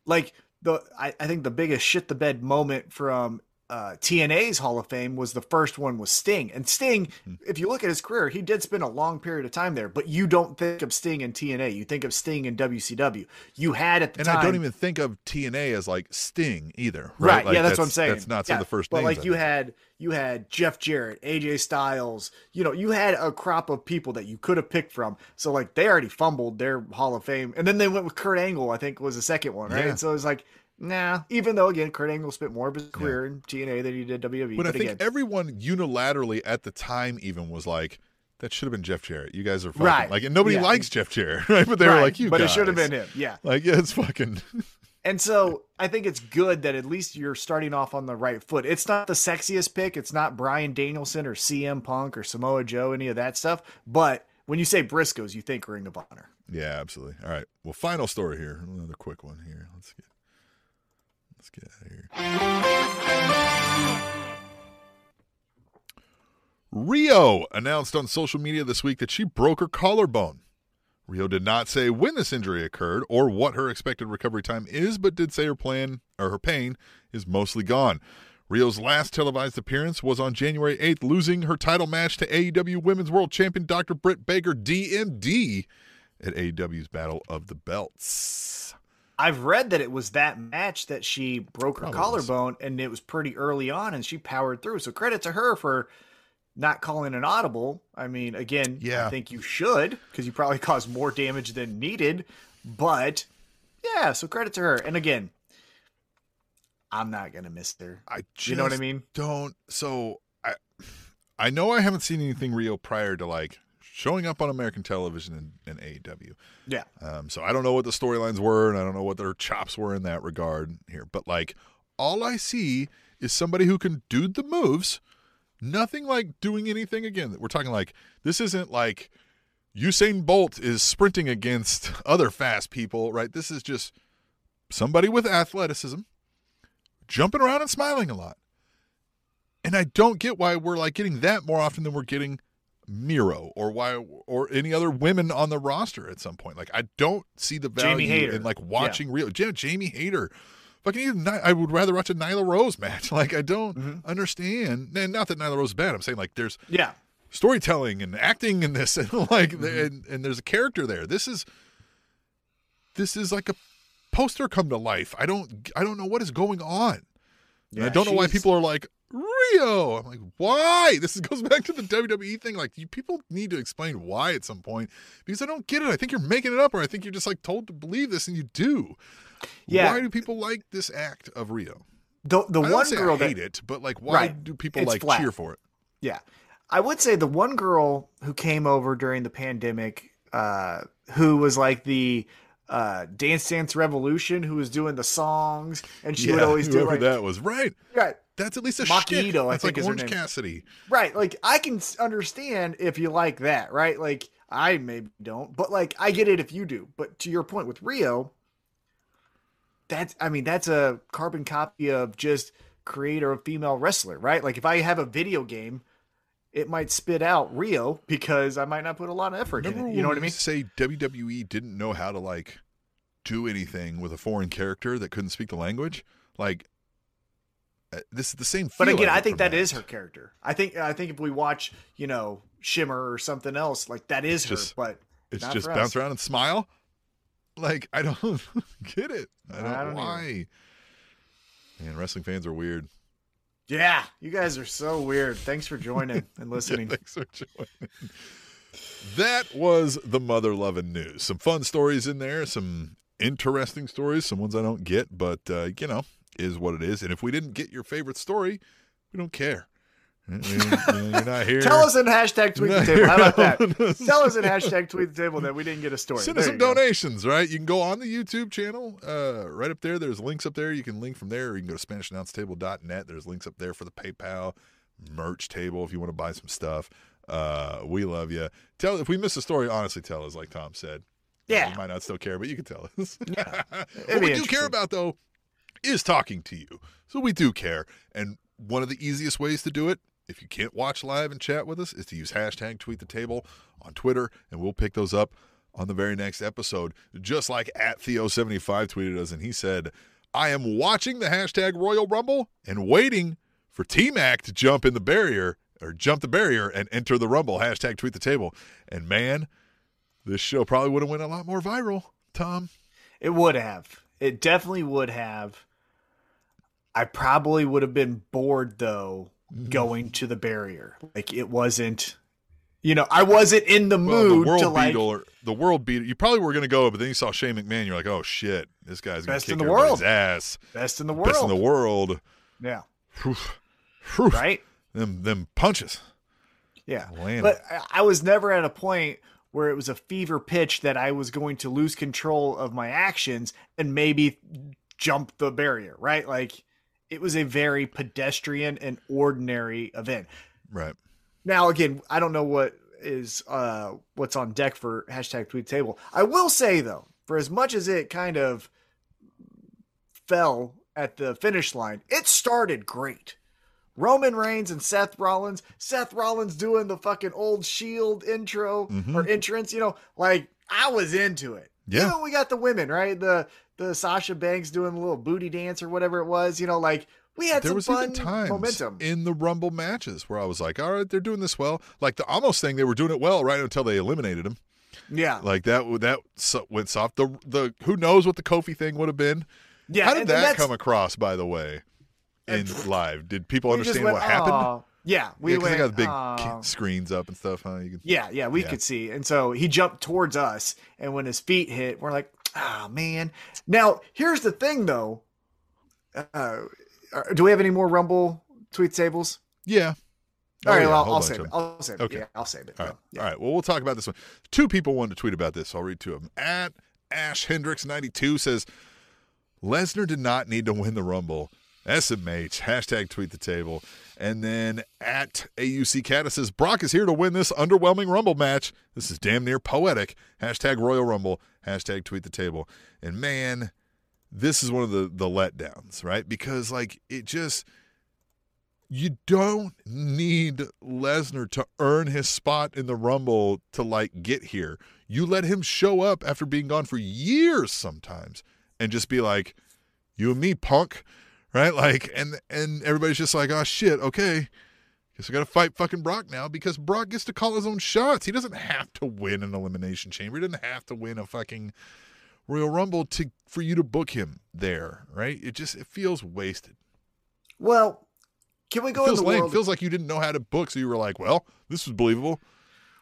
like the I, I think the biggest shit the bed moment from uh, TNA's Hall of Fame was the first one was Sting. And Sting, Hmm. if you look at his career, he did spend a long period of time there. But you don't think of Sting in TNA. You think of Sting in WCW. You had at the And time. I don't even think of TNA as like Sting either. Right. Right. Like, yeah, that's, what I'm saying. That's not some of the first But like I you think. had you had Jeff Jarrett, AJ Styles, you know, you had a crop of people that you could have picked from. So like they already fumbled their Hall of Fame. And then they went with Kurt Angle, I think was the second one, right? Yeah. So it was like, nah, even though again Kurt Angle spent more of his career in TNA than he did WWE. But I think again, everyone unilaterally at the time even was like, that should have been Jeff Jarrett. You guys are fucking Right. like, and nobody Yeah. likes Jeff Jarrett, right? But they were like, you But guys. it should have been him. Yeah. Like, yeah, it's fucking. And so I think it's good that at least you're starting off on the right foot. It's not the sexiest pick. It's not Bryan Danielson or CM Punk or Samoa Joe, any of that stuff. But when you say Briscoes, you think Ring of Honor. Yeah, absolutely. All right. Well, final story here. Another quick one here. Let's get let's get out of here. Riho announced on social media this week that she broke her collarbone. Riho did not say when this injury occurred or what her expected recovery time is, but did say her plan or her pain is mostly gone. Riho's last televised appearance was on January 8th, losing her title match to AEW Women's World Champion Dr. Britt Baker, DMD, at AEW's Battle of the Belts. I've read that it was that match that she broke her Probably was. collarbone, and it was pretty early on, and she powered through. So credit to her for not calling an audible. I mean, again, Yeah. I think you should because you probably caused more damage than needed. But yeah, so credit to her. And again, I'm not gonna miss her. I just You know what I mean? Don't. So I, I know I haven't seen anything real prior to like showing up on American television in, in AEW. Yeah. Um, so I don't know what the storylines were, and I don't know what their chops were in that regard here. But like, all I see is somebody who can do the moves. Nothing like doing anything again. We're talking like this isn't like Usain Bolt is sprinting against other fast people, right? This is just somebody with athleticism jumping around and smiling a lot. And I don't get why we're like getting that more often than we're getting Miro or why or any other women on the roster at some point. Like I don't see the value in like watching real yeah, Jamie Hayter. Fucking even I would rather watch a Nyla Rose match. Like I don't Mm-hmm. understand. And not that Nyla Rose is bad. I'm saying like there's Yeah. storytelling and acting in this and like Mm-hmm. and, and there's a character there this is this is like a poster come to life i don't i don't know what is going on and i don't know why people are like riho i'm like why this goes back to the wwe thing like you people need to explain why at some point because i don't get it i think you're making it up or i think you're just like told to believe this and you do Yeah. why do people like this act of riho The the I one girl I that hate it, but like, why Right. do people It's like flat. cheer for it? Yeah. I would say the one girl who came over during the pandemic, uh, who was like the uh, Dance Dance Revolution, who was doing the songs, and she would always do like, that was. Right. right, That's at least a Maki shtick. I think like is her Orange name. Cassidy. right. Like I can understand if you like that, right? Like I maybe don't, but like I get it if you do. But to your point with Riho, that's I mean that's a carbon copy of just creator of female wrestler, right? Like if I have a video game. It might spit out Riho because I might not put a lot of effort Remember in it. You know what I mean? say WWE didn't know how to like do anything with a foreign character that couldn't speak the language? Like uh, this is the same. Thing. But again, I think from that is her character. I think I think if we watch, you know, Shimmer or something else, like that is Just- her. But It's just bounce around and smile. Like I don't get it. I don't, I don't why. Man, wrestling fans are weird. Yeah, you guys are so weird. Thanks for joining and listening. Yeah, thanks for joining. That was the mother loving news. Some fun stories in there, some interesting stories, some ones I don't get, but uh, you know, is what it is. And if we didn't get your favorite story, we don't care. You're not here. Tell us in hashtag tweet the table. How about that? Tell us in hashtag tweet the table that we didn't get a story. Send us some you go. donations, right? You can go on the YouTube channel, uh, right up there. There's links up there. You can link from there, or you can go to SpanishAnnounceTable.net. There's links up there for the PayPal merch table if you want to buy some stuff. Uh, we love you. Tell if we miss a story, honestly, tell us. Like Tom said, Yeah. you might not still care, but you can tell us. Yeah. what we do care about though is talking to you. So we do care, and one of the easiest ways to do it if you can't watch live and chat with us, is to use hashtag tweet the table on Twitter, and we'll pick those up on the very next episode. Just like at Theo75 tweeted us, and he said, I am watching the hashtag Royal Rumble and waiting for T Mac to jump in the barrier or jump the barrier and enter the Rumble. Hashtag tweet the table. And man, this show probably would have went a lot more viral, Tom. It would have. It definitely would have. I probably would have been bored though Mm-hmm. going to the barrier. Like it wasn't you know, I wasn't in the Well, mood the world to like beater, the world beater. You probably were going to go, but then you saw Shane McMahon. You're like, oh shit, this guy's going to Best kick in the everybody's world. ass. best in the world. Best in the world. Yeah. Whew. Whew. Right? Them them punches. Yeah. Landed. But I- I was never at a point where it was a fever pitch that I was going to lose control of my actions and maybe jump the barrier, right? Like it was a very pedestrian and ordinary event. Right. Now, again, I don't know what is uh what's on deck for hashtag tweet table. I will say though, for as much as it kind of fell at the finish line, it started great. Roman Reigns and Seth Rollins. Seth Rollins doing the fucking old Shield intro Mhm. or entrance. You know, like I was into it. Yeah. Even we got the women, right? The the Sasha Banks doing a little booty dance or whatever it was. You know, like we had there some was fun even times momentum. in the Rumble matches where I was like, all right, they're doing this well. Like the almost thing, they were doing it well right until they eliminated him. yeah, Like that that went soft. The the who knows what the Kofi thing would have been. yeah. How did and that that's- come across? By the way, in live, did people understand went, what happened? "Aw." Yeah, we yeah, went. they got the big ca- screens up and stuff. Huh? You can, Yeah, yeah, we Yeah. could see. And so he jumped towards us, and when his feet hit, we're like, "Ah, man." Now, here's the thing, though. Uh, do we have any more Rumble tweet tables? yeah. All Oh, right, yeah, well, I'll save it. I'll save it. Okay. Yeah, I'll save it. All right. Yeah. All right. Well, we'll talk about this one. Two people wanted to tweet about this. I'll read two of them. At Ash Hendricks 92 says Lesnar did not need to win the Rumble. SMH, hashtag tweet the table. And then at AUC Caddis says Brock is here to win this underwhelming Rumble match. This is damn near poetic. Hashtag Royal Rumble, hashtag tweet the table. And man, this is one of the, the letdowns, right? Because like it just you don't need Lesnar to earn his spot in the Rumble to like get here. You let him show up after being gone for years sometimes and just be like, "You and me, punk." Right? Like and and everybody's just like, "Oh shit, okay. Guess we got to fight fucking Brock now because Brock gets to call his own shots. He doesn't have to win an elimination chamber. He doesn't have to win a fucking Royal Rumble to for you to book him there, right? It just it feels wasted. Well, can we It go feels in the lame. world? feels like you didn't know how to book, so you were like, "Well, this was believable."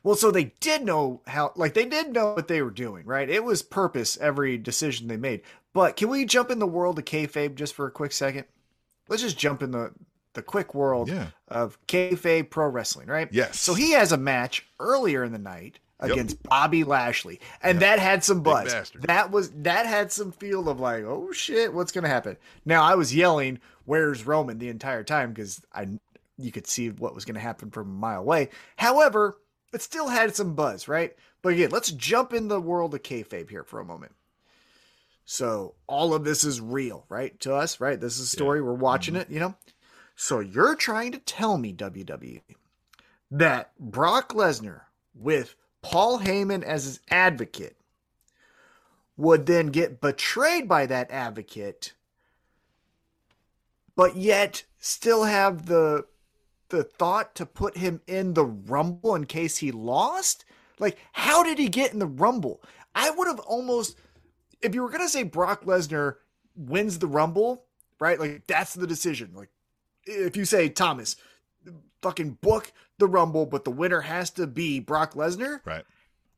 Well, so they did know how, like, they did know what they were doing, right? It was purpose, every decision they made. But can we jump in the world of kayfabe just for a quick second? Let's just jump in the, the quick world Yeah. of kayfabe pro wrestling, right? Yes. So he has a match earlier in the night Yep. against Bobby Lashley, and that had some buzz. That was that had some feel of like, oh shit, what's gonna happen? Now I was yelling, "Where's Roman?" the entire time because I you could see what was gonna happen from a mile away. However, it still had some buzz, right? But again, let's jump in the world of kayfabe here for a moment. So all of this is real, right? To us, right? This is a story. We're watching mm-hmm. it, you know? So you're trying to tell me, WWE, that Brock Lesnar, with Paul Heyman as his advocate, would then get betrayed by that advocate, but yet still have the the thought to put him in the rumble in case he lost? Like, how did he get in the rumble? I would have almost if you were gonna say Brock Lesnar wins the rumble, right? Like that's the decision. Like if you say Thomas, fucking book the rumble, but the winner has to be Brock Lesnar, Right.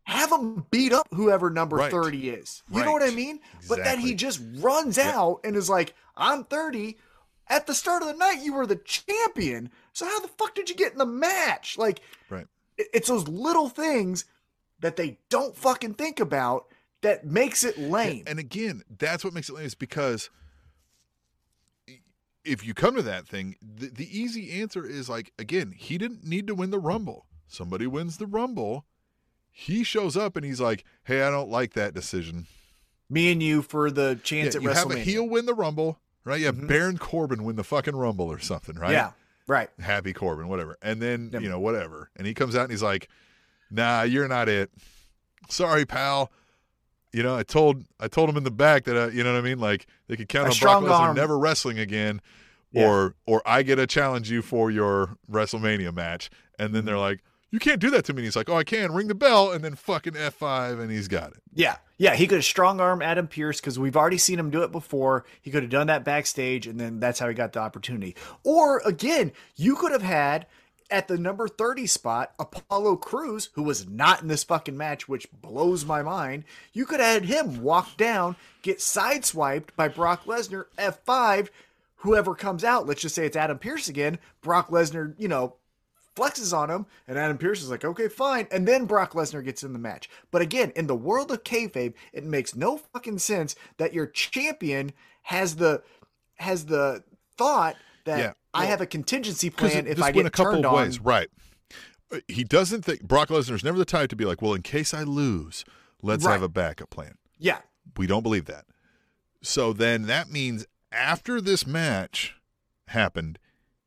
have him beat up whoever number Right. 30 is. You know what I Right. mean? But then he just runs out and is like, I'm 30. At the start of the night, you were the champion. So how the fuck did you get in the match? Like, Right. it's those little things that they don't fucking think about that makes it lame. And again, that's what makes it lame is because if you come to that thing, the, the easy answer is like, again, he didn't need to win the Rumble. Somebody wins the Rumble. He shows up and he's like, hey, I don't like that decision. Me and you for the Yeah, chance at you have a heel win the Rumble, right? Yeah, have Mhm. Baron Corbin win the fucking Rumble or something, right? Yeah. Right. Happy Corbin, whatever. And then, Yep. you know, whatever. And he comes out and he's like, "Nah, you're not it. Sorry, pal." You know, I told I told him in the back that uh, you know what I mean, like they could count A on Brock Lesnar arm. never wrestling again, Yeah. or or I get to challenge you for your WrestleMania match, and then they're like, "You can't do that to me." And he's like, "Oh, I can." Ring the bell, and then fucking F five, and he's got it. Yeah, yeah, he could have strong arm Adam Pearce because we've already seen him do it before. He could have done that backstage, and then that's how he got the opportunity. Or again, you could have had at the number 30 spot Apollo Crews, who was not in this fucking match, which blows my mind. You could had him walk down, get sideswiped by Brock Lesnar, F5. Whoever comes out, let's just say it's Adam Pearce again. Brock Lesnar, you know, flexes on him, and Adam Pearce is like, okay, fine. And then Brock Lesnar gets in the match. But again, in the world of kayfabe, it makes no fucking sense that your champion has the has the thought that Yeah, I well, have a contingency plan if I get a couple turned of on. right? Uh, He doesn't think Brock Lesnar's never the type to be like, "Well, in case I lose, let's Right. have a backup plan." Yeah, We don't believe that. So then that means after this match happened,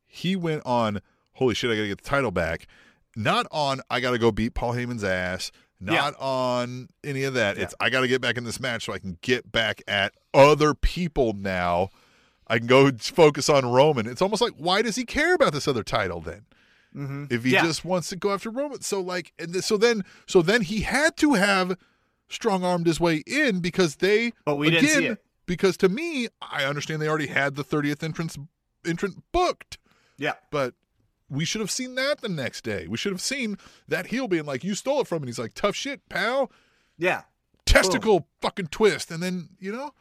he went on, holy shit, I got to get the title back. Not on, I got to go beat Paul Heyman's ass. Not on any of that. Yeah. It's, I got to get back in this match so I can get back at other people now. I can go focus on Roman. It's almost like, why does he care about this other title then? hmm if he Yeah. just wants to go after Roman. So like, and th- so then, so then he had to have strong armed his way in because they. But we again, didn't see it. Because to me, I understand they already had the thirtieth entrance entrant booked, yeah, but we should have seen that the next day. We should have seen that heel being like, "You stole it from," me. and he's like, "Tough shit, pal." yeah. Testicle fucking twist, and then you know,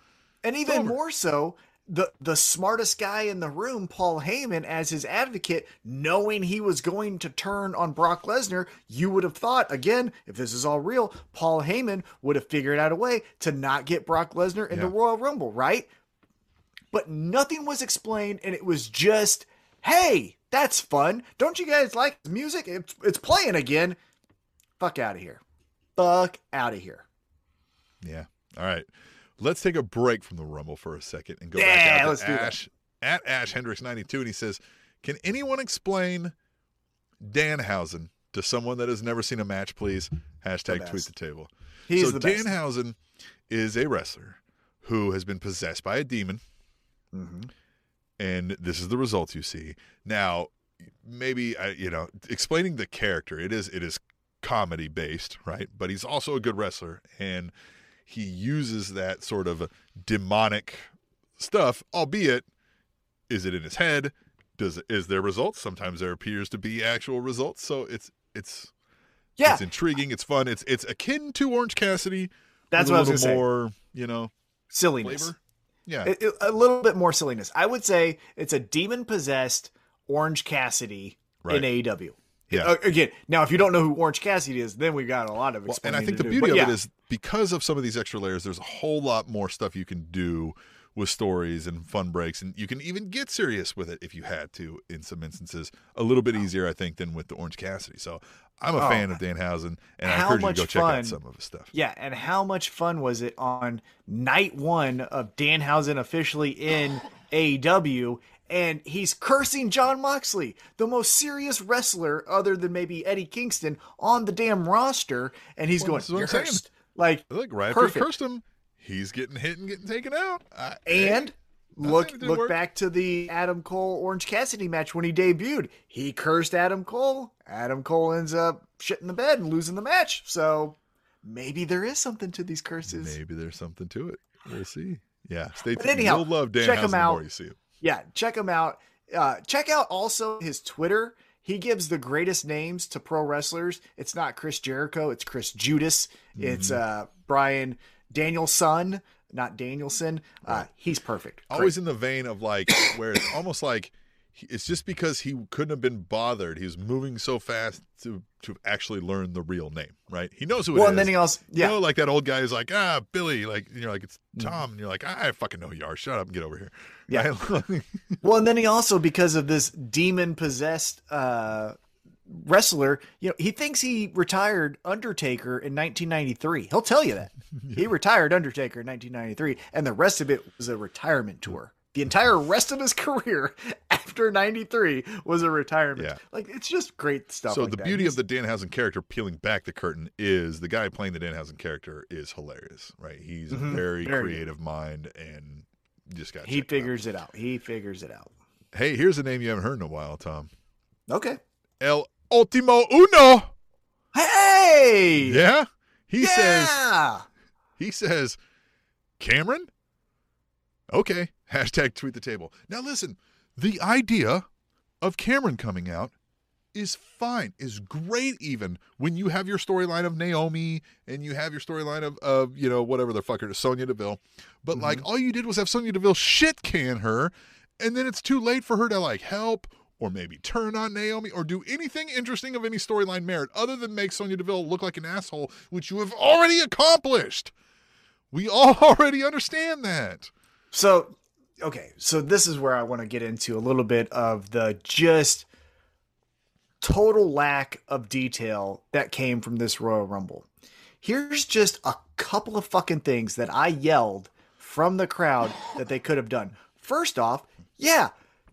And even more so, the the smartest guy in the room, Paul Heyman, as his advocate, knowing he was going to turn on Brock Lesnar, you would have thought, again, if this is all real, Paul Heyman would have figured out a way to not get Brock Lesnar into Yeah. Royal Rumble, right? But nothing was explained, and it was just, hey, that's fun. Don't you guys like the music? It's, it's playing again. Fuck out of here. Fuck out of here. Yeah. All right. Let's take a break from the Rumble for a second and go Yeah, back out let's to. Ash at Ash Hendricks ninety two, and he says, "Can anyone explain Danhausen to someone that has never seen a match, please?" Hashtag tweet the table. He's so the best. Danhausen is a wrestler who has been possessed by a demon, hmm and this is the results you see. Now, maybe I, you know, explaining the character, it is it is comedy based, right? But he's also a good wrestler, and he uses that sort of demonic stuff, albeit is it in his head? Does is there results? Sometimes there appears to be actual results. So it's it's Yeah, it's intriguing. It's fun. It's it's akin to Orange Cassidy. that's what I a was going little to say. more, you know, silliness. flavor. Yeah, It- it- a little bit more silliness. I would say it's a demon possessed Orange Cassidy Right. in AEW. Yeah. Uh, again, now if you don't know who Orange Cassidy is, then we got a lot of Well, and I think the do. beauty But of yeah, it is because of some of these extra layers, there's a whole lot more stuff you can do with stories and fun breaks, and you can even get serious with it if you had to in some instances. A little bit easier, I think, than with the Orange Cassidy. So I'm a Oh. fan of Dan Danhausen, and I encourage you to go check fun. out some of his stuff. yeah, and how much fun was it on night one of Dan Danhausen officially in AEW? And he's cursing Jon Moxley, the most serious wrestler other than maybe Eddie Kingston on the damn roster, and he's Well, going, this is what "You're I'm saying. cursed." Like, Look, right after he Perfect. cursed him, he's getting hit and getting taken out. I- And look look work. back to the Adam Cole Orange Cassidy match when he debuted. He cursed Adam Cole. Adam Cole ends up shitting the bed and losing the match. So maybe there is something to these curses. maybe there's something to it. We'll see. Yeah, stay tuned. anyhow, You'll love Danhausen check him out. you see him. Yeah, check him out. Uh, check out also his Twitter. He gives the greatest names to pro wrestlers. It's not Chris Jericho. It's Chris Judas. It's Mm-hmm. uh, Brian Danielson, not Danielson. Uh, he's perfect. Great. always in the vein of like where it's almost like it's just because he couldn't have been bothered. He was moving so fast to to actually learn the real name, right? He knows who it is. well, and then he also You yeah. know, like that old guy is like, ah, Billy, like you're like, it's Mm. Tom, and you're like, I fucking know who you are. Shut up and get over here. Yeah. Right? Well, and then he also, because of this demon possessed uh, wrestler, you know, he thinks he retired Undertaker in 1993. He'll tell you that he retired Undertaker in 1993, and the rest of it was a retirement tour. The entire rest of his career after 93 was a retirement. Yeah. Like it's just great stuff. so like the that. beauty He's- of the Danhausen character peeling back the curtain is the guy playing the Danhausen character is hilarious, right? He's Mhm. a very, Very good. creative mind and just got he figures it out. He figures it out. Hey, here's a name you haven't heard in a while, Tom. Okay. El Ultimo Uno. Hey. Yeah. He says he says Cameron? Okay. Hashtag tweet the table. Now listen, the idea of Cameron coming out is fine, is great even when you have your storyline of Naomi and you have your storyline of, of you know, whatever the fucker, is Sonya Deville. But like mm-hmm. all you did was have Sonya Deville shit can her, and then it's too late for her to like help or maybe turn on Naomi or do anything interesting of any storyline merit other than make Sonya Deville look like an asshole, which you have already accomplished. We all already understand that. So, okay, so this is where I want to get into a little bit of the just total lack of detail that came from this Royal Rumble. Here's just a couple of fucking things that I yelled from the crowd that they could have done. First off, yeah,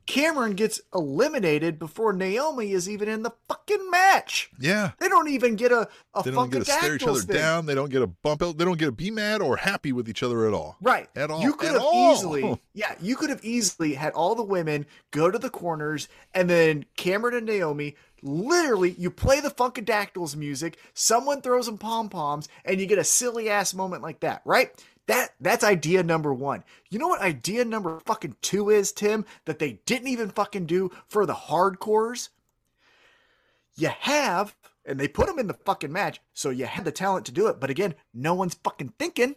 Cameron gets eliminated before Naomi is even in the fucking match. Yeah. They don't even get a, a They don't get to stare each other thing. down. They don't get a bump out. They don't get to be mad or happy with each other at all. Right. At all. You could At have all. easily, yeah, you could have easily had all the women go to the corners and then Cameron and Naomi literally you play the Funkadactyls music, someone throws them pom poms, and you get a silly ass moment like that, right? That that's idea number one. You know what idea number fucking two is, Tim, that they didn't even fucking do for the hardcores? You have, and they put them in the fucking match, so you had the talent to do it, but again, no one's fucking thinking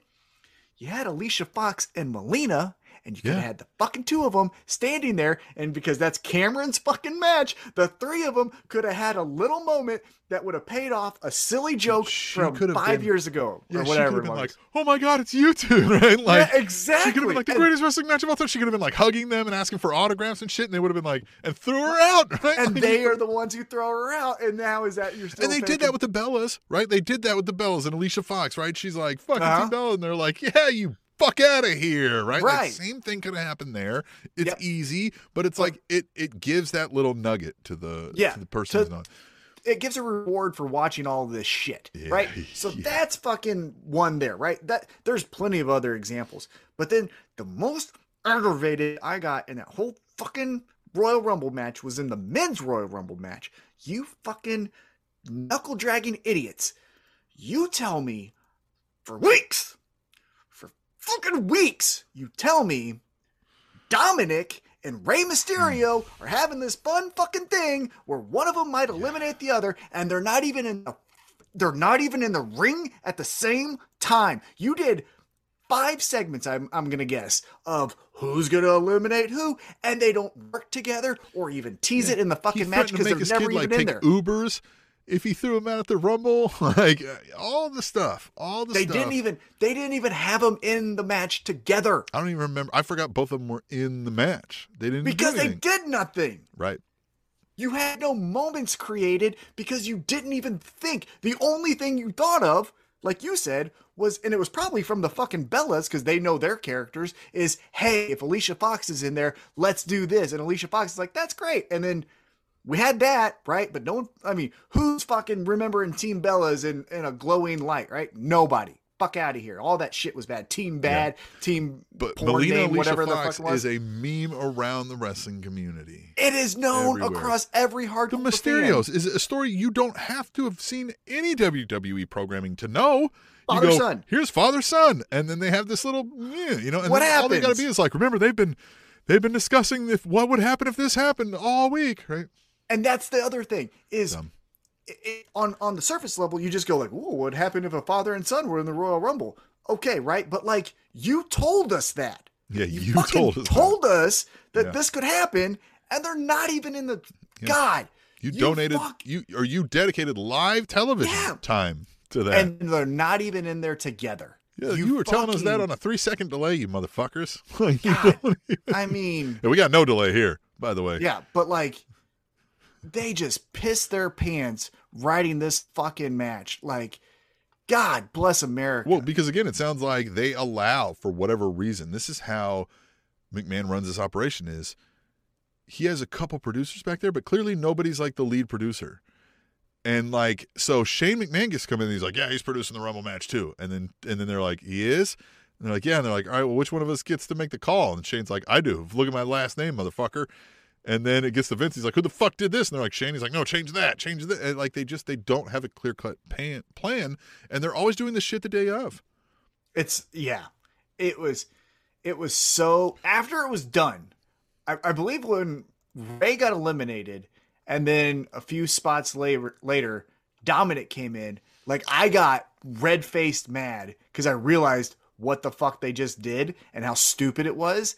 you had Alicia Fox and Melina, and you could Yeah. have had the fucking two of them standing there, and because that's Cameron's fucking match, the three of them could have had a little moment that would have paid off a silly joke She from five been- years ago Yeah, or whatever. like, "Oh my god, it's you two, right?" Like, yeah, exactly. She could have been like the And- greatest wrestling match of all time. She could have been like hugging them and asking for autographs and shit, and they would have been like, and threw her out, right? and Like, they are the ones who throw her out, and now is that you're still and they did that with the Bellas, right? They did that with the Bellas and Alicia Fox, right? She's like, fucking Uh-huh. Bella. And they're like, yeah, you fuck out of here, right? Like, Right. same thing could have happened there. It's Yep. easy, but it's like, it it gives that little nugget to the, Yeah, to the person to- who's not. it gives a reward for watching all this shit, Yeah, right? So yeah. that's fucking one there, right? That there's plenty of other examples, but then the most aggravated I got in that whole fucking Royal Rumble match was in the men's Royal Rumble match. You fucking knuckle dragging idiots! You tell me for weeks, fucking weeks, you tell me Dominic and Rey Mysterio hmm. are having this fun fucking thing where one of them might eliminate the other, and they're not even in the they're not even in the ring at the same time. You did five segments, I'm I'm gonna guess, of who's gonna eliminate who, and they don't work together or even tease it in the He fucking match because they're never kid even like in take there. Ubers if he threw him out at the Rumble, like all the stuff, all the They stuff. didn't even they didn't even have them in the match together I don't even remember. I forgot both of them were in the match. They didn't because they did nothing. right. You had no moments created because you didn't even think. The only thing you thought of, like you said, was, and it was probably from the fucking Bellas because they know their characters, is hey, if Alicia Fox is in there, let's do this. And Alicia Fox is like, that's great. And then we had that, right? But no one, I mean, who's fucking remembering Team Bellas in, in a glowing light, right? Nobody. Fuck out of here. All that shit was bad. Team bad, team But porn Melina name, Alicia whatever the Fox fuck was. is a meme around the wrestling community. it is known everywhere. across every hardcore The fan. Mysterios is a story you don't have to have seen any WWE programming to know. Father, you go, son. Here's father son, and then they have this little, yeah, you know, and What then all they got to be is like, remember they've been they've been discussing if what would happen if this happened all week, right? And that's the other thing is Dumb. it, on on the surface level, you just go like, "Whoa, what happened if a father and son were in the Royal Rumble?" Okay, right? But like, you told us that. Yeah, you, fucking told us. that. told us that Yeah. this could happen, and they're not even in the. God, You donated fuck- you or you dedicated live television Yeah. time to that. and they're not even in there together. yeah, you, were telling us that on a three second delay, you motherfuckers. Like, you even- I mean, Yeah, we got no delay here, by the way. yeah, but like, they just pissed their pants writing this fucking match. Like, God bless America. Well, because again, it sounds like they allow for whatever reason. This is how McMahon runs this operation is he has a couple producers back there, but clearly nobody's like the lead producer. And like, so Shane McMahon gets come in and he's like, yeah, he's producing the Rumble match too. And then, and then they're like, he is? And they're like, yeah. And they're like, all right, well, which one of us gets to make the call? And Shane's like, I do. Look at my last name, motherfucker. And then it gets to Vince. He's like, who the fuck did this? And they're like, Shane. He's like, no, change that, change that. And like, they just, they don't have a clear cut plan. And they're always doing the shit the day of. It's, yeah. It was, it was so, after it was done, I, I believe when Rey got eliminated, and then a few spots later, later Dominic came in. Like I got red faced mad because I realized what the fuck they just did and how stupid it was.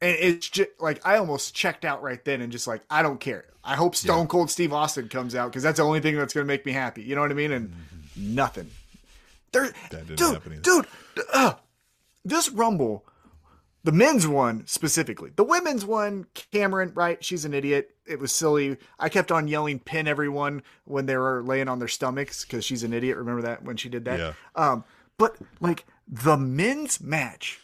And it's just like I almost checked out right then and just like I don't care. I hope Stone yeah. Cold Steve Austin comes out because that's the only thing that's gonna make me happy. You know what I mean? And mm-hmm. nothing. There, dude, dude, uh, this Rumble the men's one specifically. The women's one, Cameron, right? She's an idiot. It was silly. I kept on yelling pin everyone when they were laying on their stomachs because she's an idiot. Remember that when she did that? Yeah. Um, but like the men's match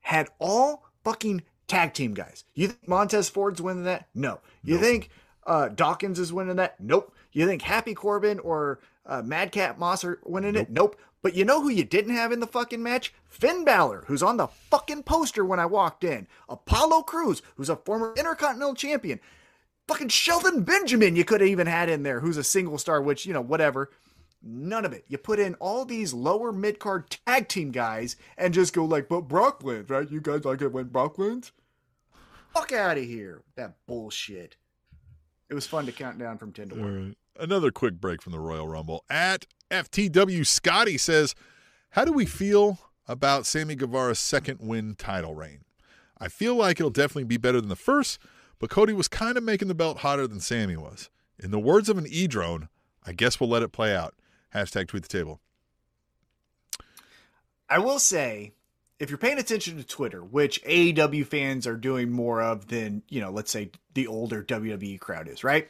had all fucking tag team guys. You think Montez Ford's winning that? No. You nope. think uh, Dawkins is winning that? Nope. You think Happy Corbin or uh, Madcap Moss are winning nope. it? Nope. But you know who you didn't have in the fucking match? Finn Balor, who's on the fucking poster when I walked in. Apollo Crews, who's a former Intercontinental Champion. Fucking Shelton Benjamin, you could have even had in there, who's a single star, which, you know, whatever. None of it. You put in all these lower mid card tag team guys and just go like, but Brock wins, right? You guys like it when Brock wins? Fuck out of here. That bullshit. It was fun to count down from 10 to 1. Another quick break from the Royal Rumble. At FTW Scotty says, How do we feel about Sammy Guevara's second win title reign? I feel like it'll definitely be better than the first, but Cody was kind of making the belt hotter than Sammy was. In the words of an e drone, I guess we'll let it play out. Hashtag tweet the table. I will say, if you're paying attention to Twitter, which AEW fans are doing more of than, you know, let's say the older WWE crowd is, right?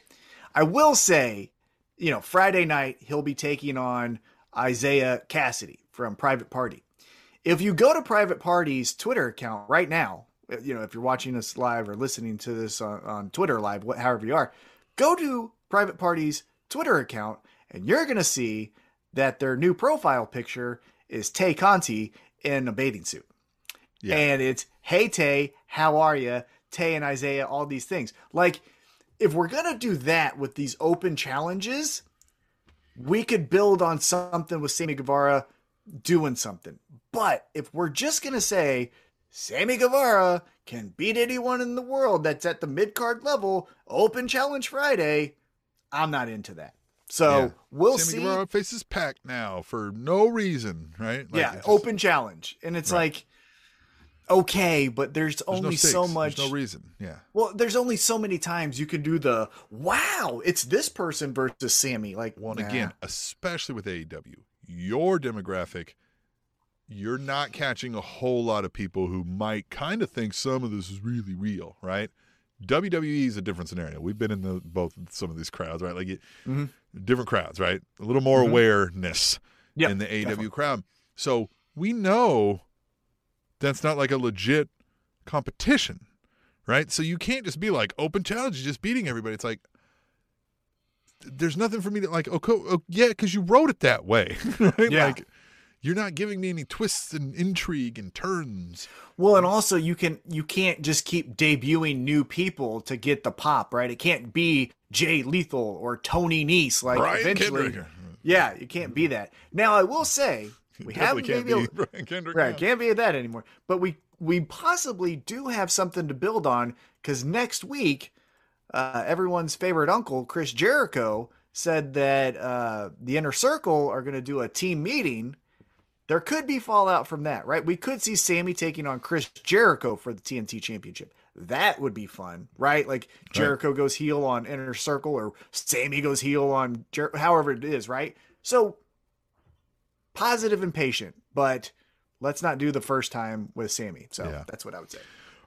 I will say you know, Friday night, he'll be taking on Isiah Kassidy from Private Party. If you go to Private Party's Twitter account right now, you know, if you're watching us live or listening to this on, on Twitter live, what, however you are, go to Private Party's Twitter account and you're going to see that their new profile picture is Tay Conti in a bathing suit. Yeah. And it's, hey, Tay, how are you? Tay and Isiah, all these things. Like, if we're gonna do that with these open challenges, we could build on something with Sammy Guevara doing something. But if we're just gonna say Sammy Guevara can beat anyone in the world that's at the mid card level, open challenge Friday, I'm not into that. So yeah. we'll Sammy see. Guevara faces Pac now for no reason, right? Like yeah, just... open challenge, and it's right. like okay, but there's, there's only no so much. There's no reason. Yeah. Well, there's only so many times you can do the wow, it's this person versus Sammy. Like, one nah. again, especially with AEW, your demographic, you're not catching a whole lot of people who might kind of think some of this is really real, right? WWE is a different scenario. We've been in the both some of these crowds, right? Like mm-hmm. different crowds, right? A little more mm-hmm. awareness yep, in the AEW definitely. crowd. So we know that's not like a legit competition, right? So you can't just be like open challenge, just beating everybody. It's like there's nothing for me to like. Oh, oh yeah, because you wrote it that way, right? Yeah. Like you're not giving me any twists and intrigue and turns. Well, and also you can you can't just keep debuting new people to get the pop, right? It can't be Jay Lethal or Tony Nese. Like Brian eventually, Kendrick. yeah, you can't be that. Now I will say we haven't can't maybe be Brian Kendrick. Right, can't be that anymore. But we we possibly do have something to build on because next week, uh, everyone's favorite uncle Chris Jericho said that uh, the inner circle are going to do a team meeting. There could be fallout from that, right? We could see Sammy taking on Chris Jericho for the TNT Championship. That would be fun, right? Like Jericho right. goes heel on Inner Circle, or Sammy goes heel on Jer- however it is, right? So positive and patient, but let's not do the first time with Sammy. So yeah. that's what I would say.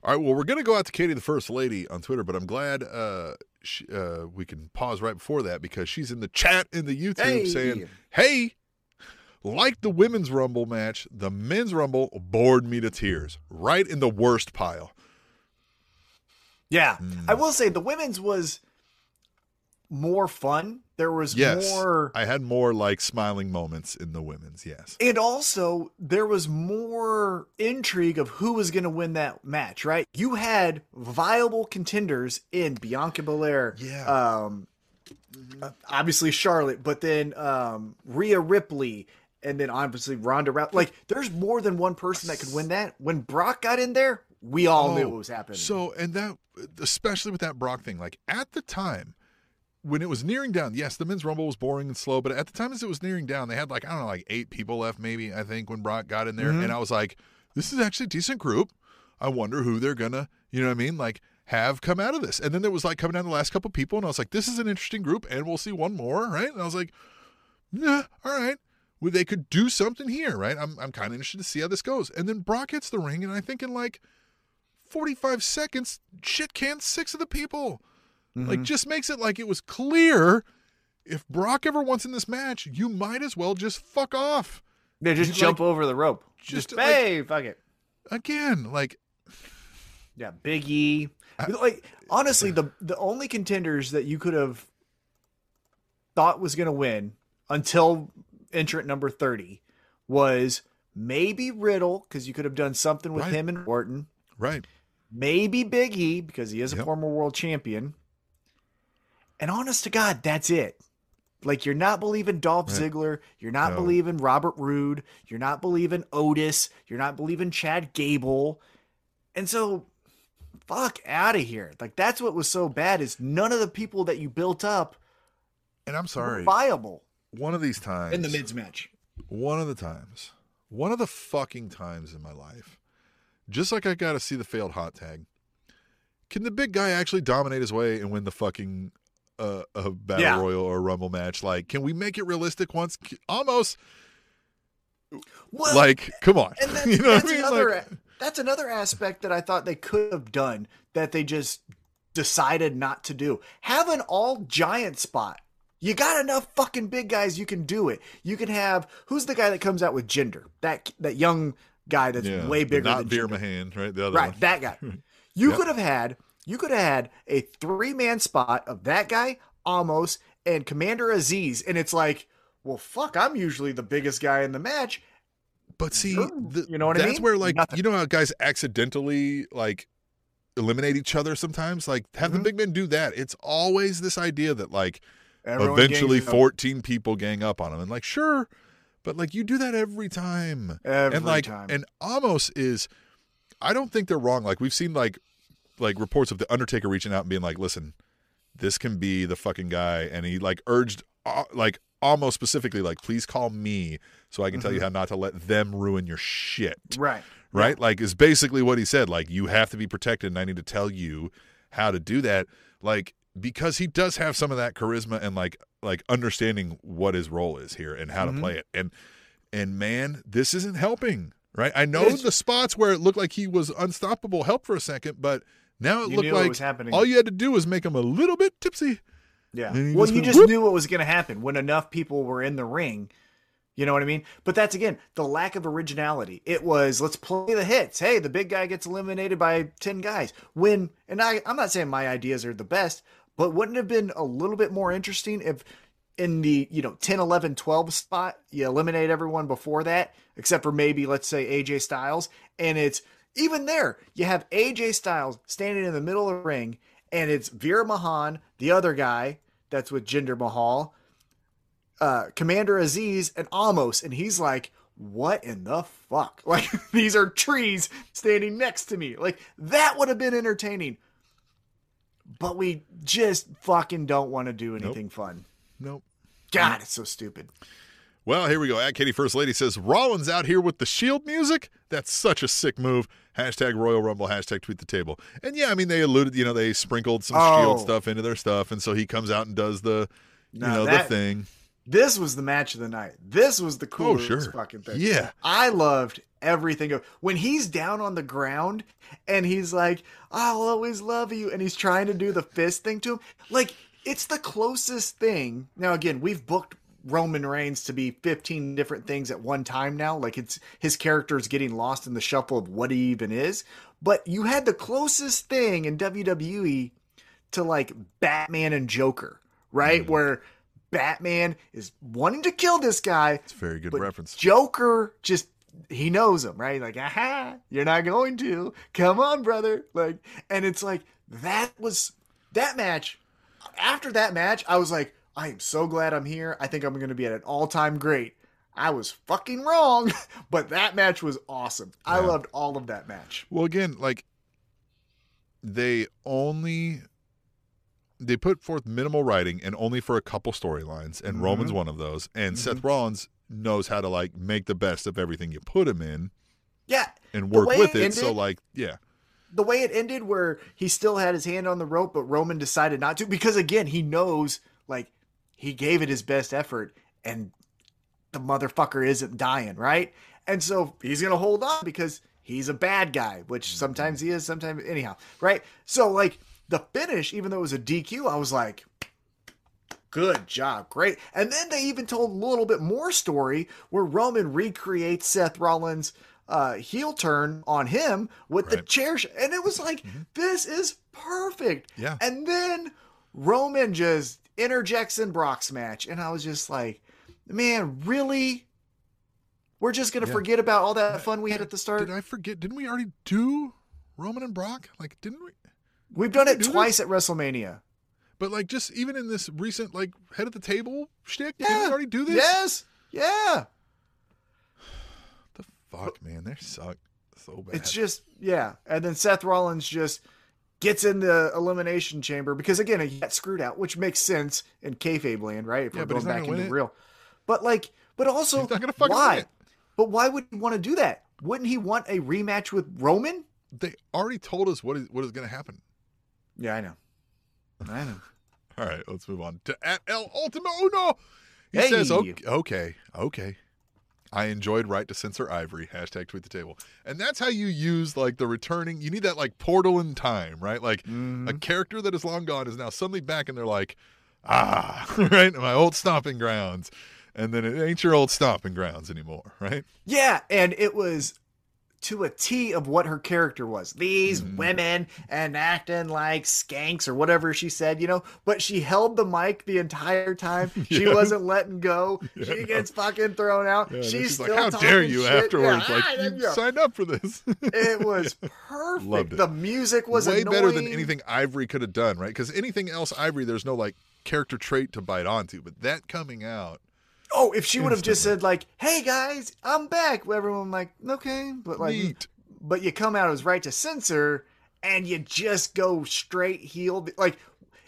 All right. Well, we're going to go out to Katie, the first lady, on Twitter, but I'm glad uh, she, uh, we can pause right before that because she's in the chat in the YouTube hey. saying, "Hey, like the women's Rumble match, the men's Rumble bored me to tears. Right in the worst pile." Yeah, Mm. I will say the women's was more fun. There was Yes, more, I had more like smiling moments in the women's. Yes, and also there was more intrigue of who was going to win that match. Right? You had viable contenders in Bianca Belair. Yeah. Um, obviously Charlotte, but then um, Rhea Ripley, and then obviously Ronda Rousey. Like, there's more than one person that could win that. When Brock got in there, we all knew Oh, what was happening. So, and that, especially with that Brock thing, like at the time when it was nearing down, yes, the men's rumble was boring and slow, but at the time as it was nearing down, they had like, I don't know, like eight people left, maybe, I think, when Brock got in there. Mhm. And I was like, this is actually a decent group. I wonder who they're gonna, you know what I mean? Like, have come out of this. And then there was like coming down the last couple people, and I was like, this is an interesting group, and we'll see one more, right? And I was like, yeah, all right. Well, they could do something here, right? I'm, I'm kind of interested to see how this goes. And then Brock hits the ring, and I think in like 45 seconds, shit canned six of the people. Like, Mhm. just makes it like it was clear if Brock ever wants in this match, you might as well just fuck off. they just jump like, over the rope. just, Just, like- hey, fuck it. Again, like, Yeah, Big E. I- like honestly, the the only contenders that you could have thought was going to win until entrant number thirty was maybe Riddle because you could have done something with Right. him and Orton. right. Maybe Big E because he is a Yep. former world champion. And honest to God, that's it. Like you're not believing Dolph Right. Ziggler, you're not No. believing Robert Roode, you're not believing Otis, you're not believing Chad Gable. And so fuck out of here. Like that's what was so bad is none of the people that you built up And I'm sorry. viable One of these times. in the mids match. one of the times, one of the fucking times in my life, just like I got to see the failed hot tag. Can the big guy actually dominate his way and win the fucking uh, a battle Yeah. royal or rumble match? Like, can we make it realistic once? Almost Well, like, come on, and that's, you know that's I mean? another Like, that's another aspect that I thought they could have done that they just decided not to do. Have an all giant spot. You got enough fucking big guys. You can do it. You can have who's the guy that comes out with Jinder? That that young guy that's yeah, way bigger not than Jinder. Mahaan, right? The other Right, one. that guy. You Yep. could have had you could have had a three man spot of that guy, Omos, and Commander Azeez, and it's like, well, fuck, I'm usually the biggest guy in the match. But see, the, You know what I that's mean? where like Nothing. you know how guys accidentally like eliminate each other sometimes. Like have the Mhm. big men do that. It's always this idea that like Everyone eventually 14 people gang up on him and like sure but like you do that every time every and like time. and Omos is I don't think they're wrong like we've seen like like reports of the Undertaker reaching out and being like listen this can be the fucking guy and he like urged uh, like almost specifically like please call me so I can tell you how not to let them ruin your shit right. right? Like is basically what he said. Like you have to be protected, and I need to tell you how to do that. Like because he does have some of that charisma and like like understanding what his role is here and how Mhm. to play it. And and man, this isn't helping. Right? I know It's- the spots where it looked like he was unstoppable helped for a second, but now it looked like happening. all you had to do was make him a little bit tipsy. Yeah. Well, you just whoop. knew what was going to happen when enough people were in the ring. You know what I mean? But that's again the lack of originality. It was let's play the hits. Hey, the big guy gets eliminated by 10 guys. When and I I'm not saying my ideas are the best, but wouldn't it have been a little bit more interesting if in the, you know, 10, 11, 12 spot, you eliminate everyone before that, except for maybe let's say AJ Styles, and it's even there, you have AJ Styles standing in the middle of the ring, and it's Veer Mahaan, the other guy that's with Jinder Mahal, uh, Commander Azeez, and Omos, and he's like, "What in the fuck? Like these are trees standing next to me. Like that would have been entertaining." But we just fucking don't want to do anything fun. Nope. God, it's so stupid. Well, here we go. At Katie First Lady says Rollins out here with the Shield music. That's such a sick move. Hashtag Royal Rumble. Hashtag Tweet the Table. And yeah, I mean they alluded. You know they sprinkled some Shield Oh. stuff into their stuff, and so he comes out and does the you Now know that- the thing. This was the match of the night. This was the coolest Oh, sure. fucking thing. Yeah. I loved everything when he's down on the ground and he's like, I'll always love you. And he's trying to do the fist thing to him. Like, it's the closest thing. Now, again, we've booked Roman Reigns to be 15 different things at one time now. Like it's his character is getting lost in the shuffle of what he even is. But you had the closest thing in WWE to like Batman and Joker, right? Mm. Where Batman is wanting to kill this guy, It's a very good reference. Joker just he knows him, right? Like, aha, you're not going to. Come on, brother. Like, and it's like that was that match. After that match, I was like, I am so glad I'm here. I think I'm going to be at an all-time great. I was fucking wrong, but that match was awesome. I loved all of that match. Well, again, like they only they put forth minimal writing and only for a couple storylines, and Mhm. Roman's one of those. And Seth Rollins knows how to like make the best of everything you put him in Yeah, and work with it it. So, like, yeah, the way it ended where he still had his hand on the rope but roman decided not to because again he knows like he gave it his best effort and the motherfucker isn't dying right and so he's gonna hold on because he's a bad guy which sometimes he is sometimes anyhow right so like the finish even though it was a dq i was like good job great and then they even told a little bit more story where roman recreates seth rollins uh heel turn on him with the chair sh- and it was like this is perfect Yeah. and then roman just interjects in brock's match and i was just like man really we're just gonna Yeah. forget about all that fun we had at the start did I forget? Didn't we already do Roman and Brock? Like, didn't we? We've done it do twice at WrestleMania. But like, just even in this recent like head of the table shtick, didn't yeah we already do this? yes yeah The fuck, man, they suck so bad. It's just yeah, and then Seth Rollins just gets in the elimination chamber because again he got screwed out, which makes sense in kayfabe land, right? If Yeah, we're but going back into real, but like, but also He's not gonna fucking why? But why would he want to do that? Wouldn't he want a rematch with Roman? they already told us what is what is going to happen. Yeah, I know. I know. All right, let's move on to at El Ultimo Uno. He Hey. says, okay, okay, okay. I enjoyed right to censor Ivory. Hashtag tweet the table. And that's how you use like the returning. You need that like portal in time, right? Like Mm-hmm. a character that is long gone is now suddenly back, and they're like, ah, right, my old stomping grounds. And then it ain't your old stomping grounds anymore, right? Yeah, and it was to a T of what her character was. These Mhm. women and acting like skanks or whatever she said, you know. But she held the mic the entire time. She Yeah. wasn't letting go. Yeah, she no. gets fucking thrown out. Yeah, she's, she's still like, how dare you shit. afterwards? Like, you signed up for this. It was perfect. Loved it. The music was way better than anything Ivory could have done, right? Because anything else, Ivory, there's no like character trait to bite onto. But that coming out, Oh, if she would have just said like, "Hey guys, I'm back," everyone like, "Okay," but like, neat. but you come out as right to censor and you just go straight heel like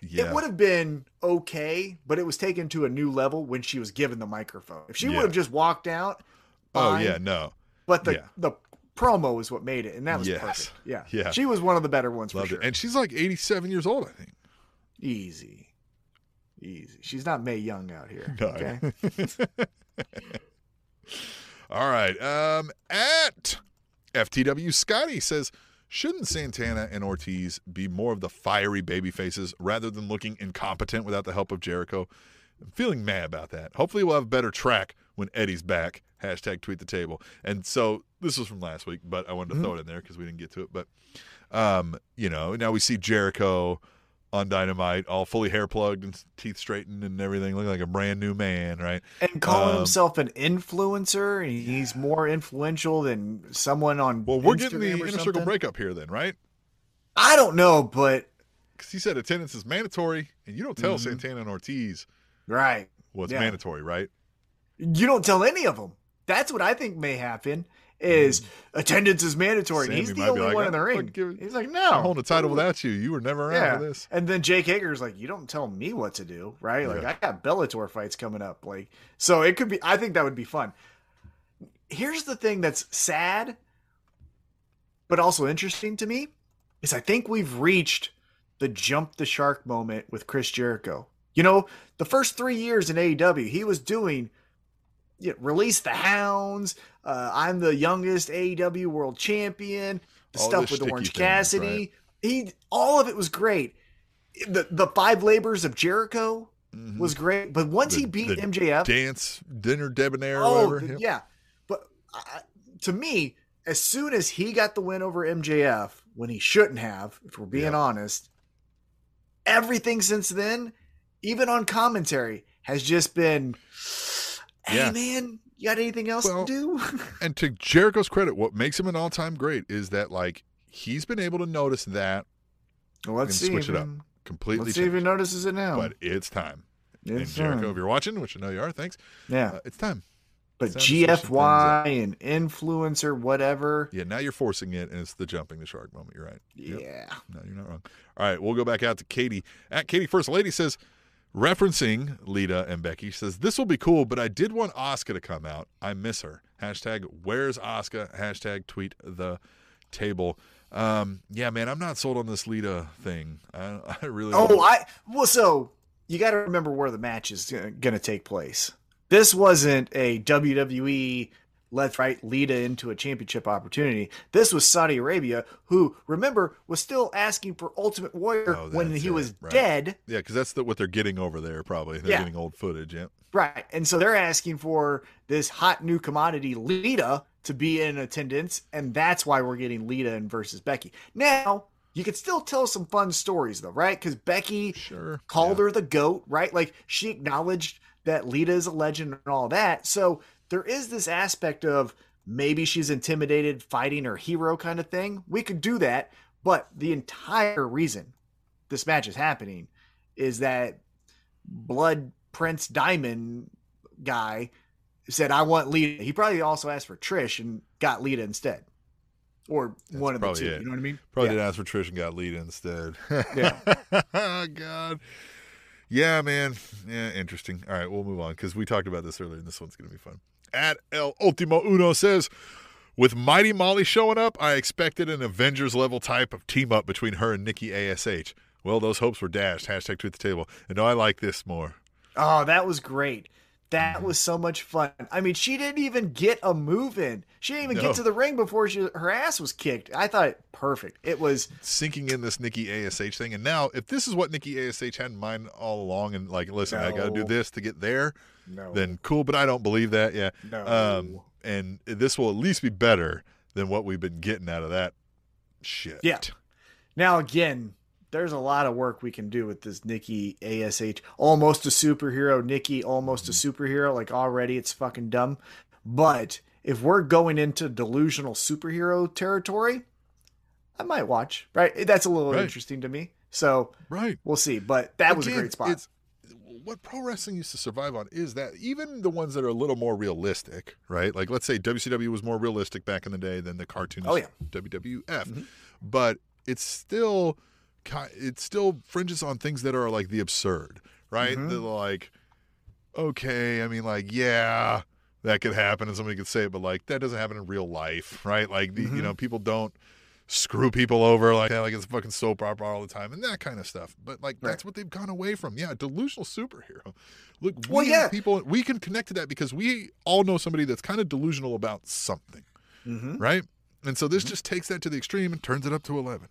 Yeah, it would have been okay but it was taken to a new level when she was given the microphone if she Yeah. would have just walked out oh yeah, no, but the yeah. the promo is what made it and that was Yes. perfect yeah Yeah. she was one of the better ones loved for sure it. And she's like 87 years old, I think. easy easy she's not may young out here No. okay All right. Um, at FTW Scotty says, shouldn't Santana and Ortiz be more of the fiery baby faces rather than looking incompetent without the help of Jericho? I'm feeling mad about that. Hopefully, we'll have a better track when Eddie's back. Hashtag tweet the table. And so this was from last week, but I wanted to throw it in there because we didn't get to it. But, um, you know, now we see Jericho on Dynamite, all fully hair plugged and teeth straightened and everything, looking like a brand new man, right? and calling Um, himself an influencer and he's more influential than someone on Well, we're getting the Instagram inner circle breakup here, then, right? i don't know but Because he said attendance is mandatory, and you don't tell Mhm. Santana and Ortiz right what's Yeah. mandatory, right? you don't tell any of them. That's what I think may happen. Is mm. attendance is mandatory? and Sammy he's the only like, one in oh, the ring. give- He's like, no, I'm holding a title without you. You were never around yeah. for this. And then Jake Hager's like, you don't tell me what to do, right? Like Yeah. I got Bellator fights coming up, like so it could be. I think that would be fun. Here's the thing that's sad, but also interesting to me, is I think we've reached the jump the shark moment with Chris Jericho. You know, the first three years in AEW, he was doing you know, release the hounds. Uh, I'm the youngest AEW world champion. The All stuff with Orange things, Cassidy. He all of it was great. The the five labors of Jericho was great, but once he beat the MJF, Dance dinner debonair oh whatever. the- yeah, but uh, to me, as soon as he got the win over MJF, when he shouldn't have, if we're being Yep. honest, everything since then, even on commentary, has just been, hey Yeah. man, you got anything else Well, to do? And to Jericho's credit, what makes him an all-time great is that like he's been able to notice that Well, let's and see. switch if it up. he- completely. Let's see if he notices it now. But it's time. and It's Jericho, time. if you're watching, which I know you are, thanks. yeah, Uh, it's time. but it's time to switch some things GFY and influencer, whatever. Yeah, now you're forcing it, and it's the jumping the shark moment. You're right. Yep. Yeah. No, you're not wrong. All right, we'll go back out to Katie. At Katie First Lady says, referencing Lita and Becky, says, This will be cool, but I did want Asuka to come out. I miss her. Hashtag where's Asuka? Hashtag tweet the table. Um, yeah, man, I'm not sold on this Lita thing. I, I really Oh, don't. I well, so you got to remember where the match is going to take place. This wasn't a WWE let's right Lita into a championship opportunity. This was Saudi Arabia, who remember was still asking for Ultimate Warrior Oh, when he was right. dead. Yeah, because that's the, what they're getting over there, probably. They're Yeah. getting old footage. Yeah. Right. And so they're asking for this hot new commodity Lita to be in attendance, and that's why we're getting Lita and versus Becky. Now, you could still tell some fun stories though, right? Because Becky Sure. called Yeah. her the goat, right? Like she acknowledged that Lita is a legend and all that. So there is this aspect of maybe she's intimidated fighting her hero kind of thing. We could do that, but the entire reason this match is happening is that Blood Prince Diamond guy said, I want Lita. He probably also asked for Trish and got Lita instead. Or That's one of the two. it. You know what I mean? Probably Yeah. did ask for Trish and got Lita instead. Yeah. oh, God. Yeah, man. Yeah, interesting. All right, we'll move on because we talked about this earlier, and this one's going to be fun. At El Ultimo Uno says, with Mighty Molly showing up, I expected an Avengers level type of team up between her and Nikki ASH. Well, those hopes were dashed. Hashtag tweet the table. And no, I like this more. Oh, that was great. That was so much fun. I mean, she didn't even get a move in. She didn't even No. get to the ring before she, her ass was kicked. I thought it perfect. It was Sinking in this Nikki ASH thing. And now, if this is what Nikki ASH had in mind all along, and like, listen, I got to do this to get there, no, then cool. But I don't believe that. Yeah. no. Um, and this will at least be better than what we've been getting out of that shit. Yeah. now again, there's a lot of work we can do with this Nikki Ash, almost a superhero. Nikki, almost a Mm-hmm. superhero. Like already, it's fucking dumb. But if we're going into delusional superhero territory, I might watch. Right, that's a little Right. interesting to me. So Right. we'll see. But that was a great spot. It's, what pro wrestling used to survive on is that even the ones that are a little more realistic, right? Like let's say WCW was more realistic back in the day than the cartoonist Oh, yeah. WWF, Mhm. but it's still it still fringes on things that are like the absurd, right? Mhm. The like, okay, I mean, like, yeah, that could happen, and somebody could say it, but like that doesn't happen in real life, right? Like, the, you Mhm. know, people don't screw people over like that, like it's fucking soap opera all the time, and that kind of stuff. But like, Right. that's what they've gone away from. Yeah, delusional superhero. Look, we Well, yeah. people we can connect to that because we all know somebody that's kind of delusional about something, mm-hmm. right? And so this just takes that to the extreme and turns it up to eleven.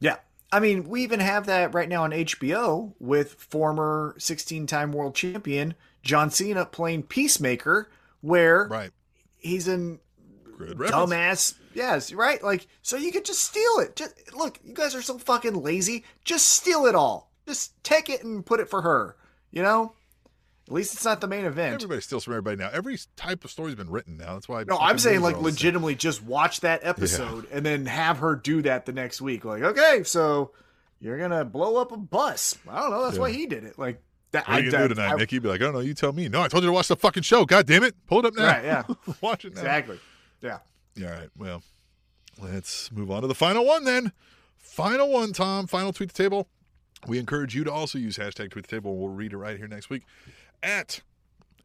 Yeah. I mean, we even have that right now on HBO with former 16 time world champion John Cena playing Peacemaker, where Right. he's an Good dumbass. Yes, right? Like, so you could just steal it. Just look, you guys are so fucking lazy. Just steal it all. Just take it and put it for her. You know? At least it's not the main event. Everybody steals from everybody now. Every type of story's been written now. That's why. No, I'm saying like legitimately just watch that episode and then have her do that the next week. Like, okay, so you're gonna blow up a bus. I don't know. That's why he did it. Like that. What are you gonna I, do tonight, I- Nikki? Be like, oh, I don't know. You tell me. No, I told you to watch the fucking show. God damn it! Pull it up now. Right? Yeah. Watch it now. Exactly. Yeah. All right. Well, let's move on to the final one then. Final one, Tom. Final tweet the table. We encourage you to also use hashtag tweet the table. We'll read it right here next week. At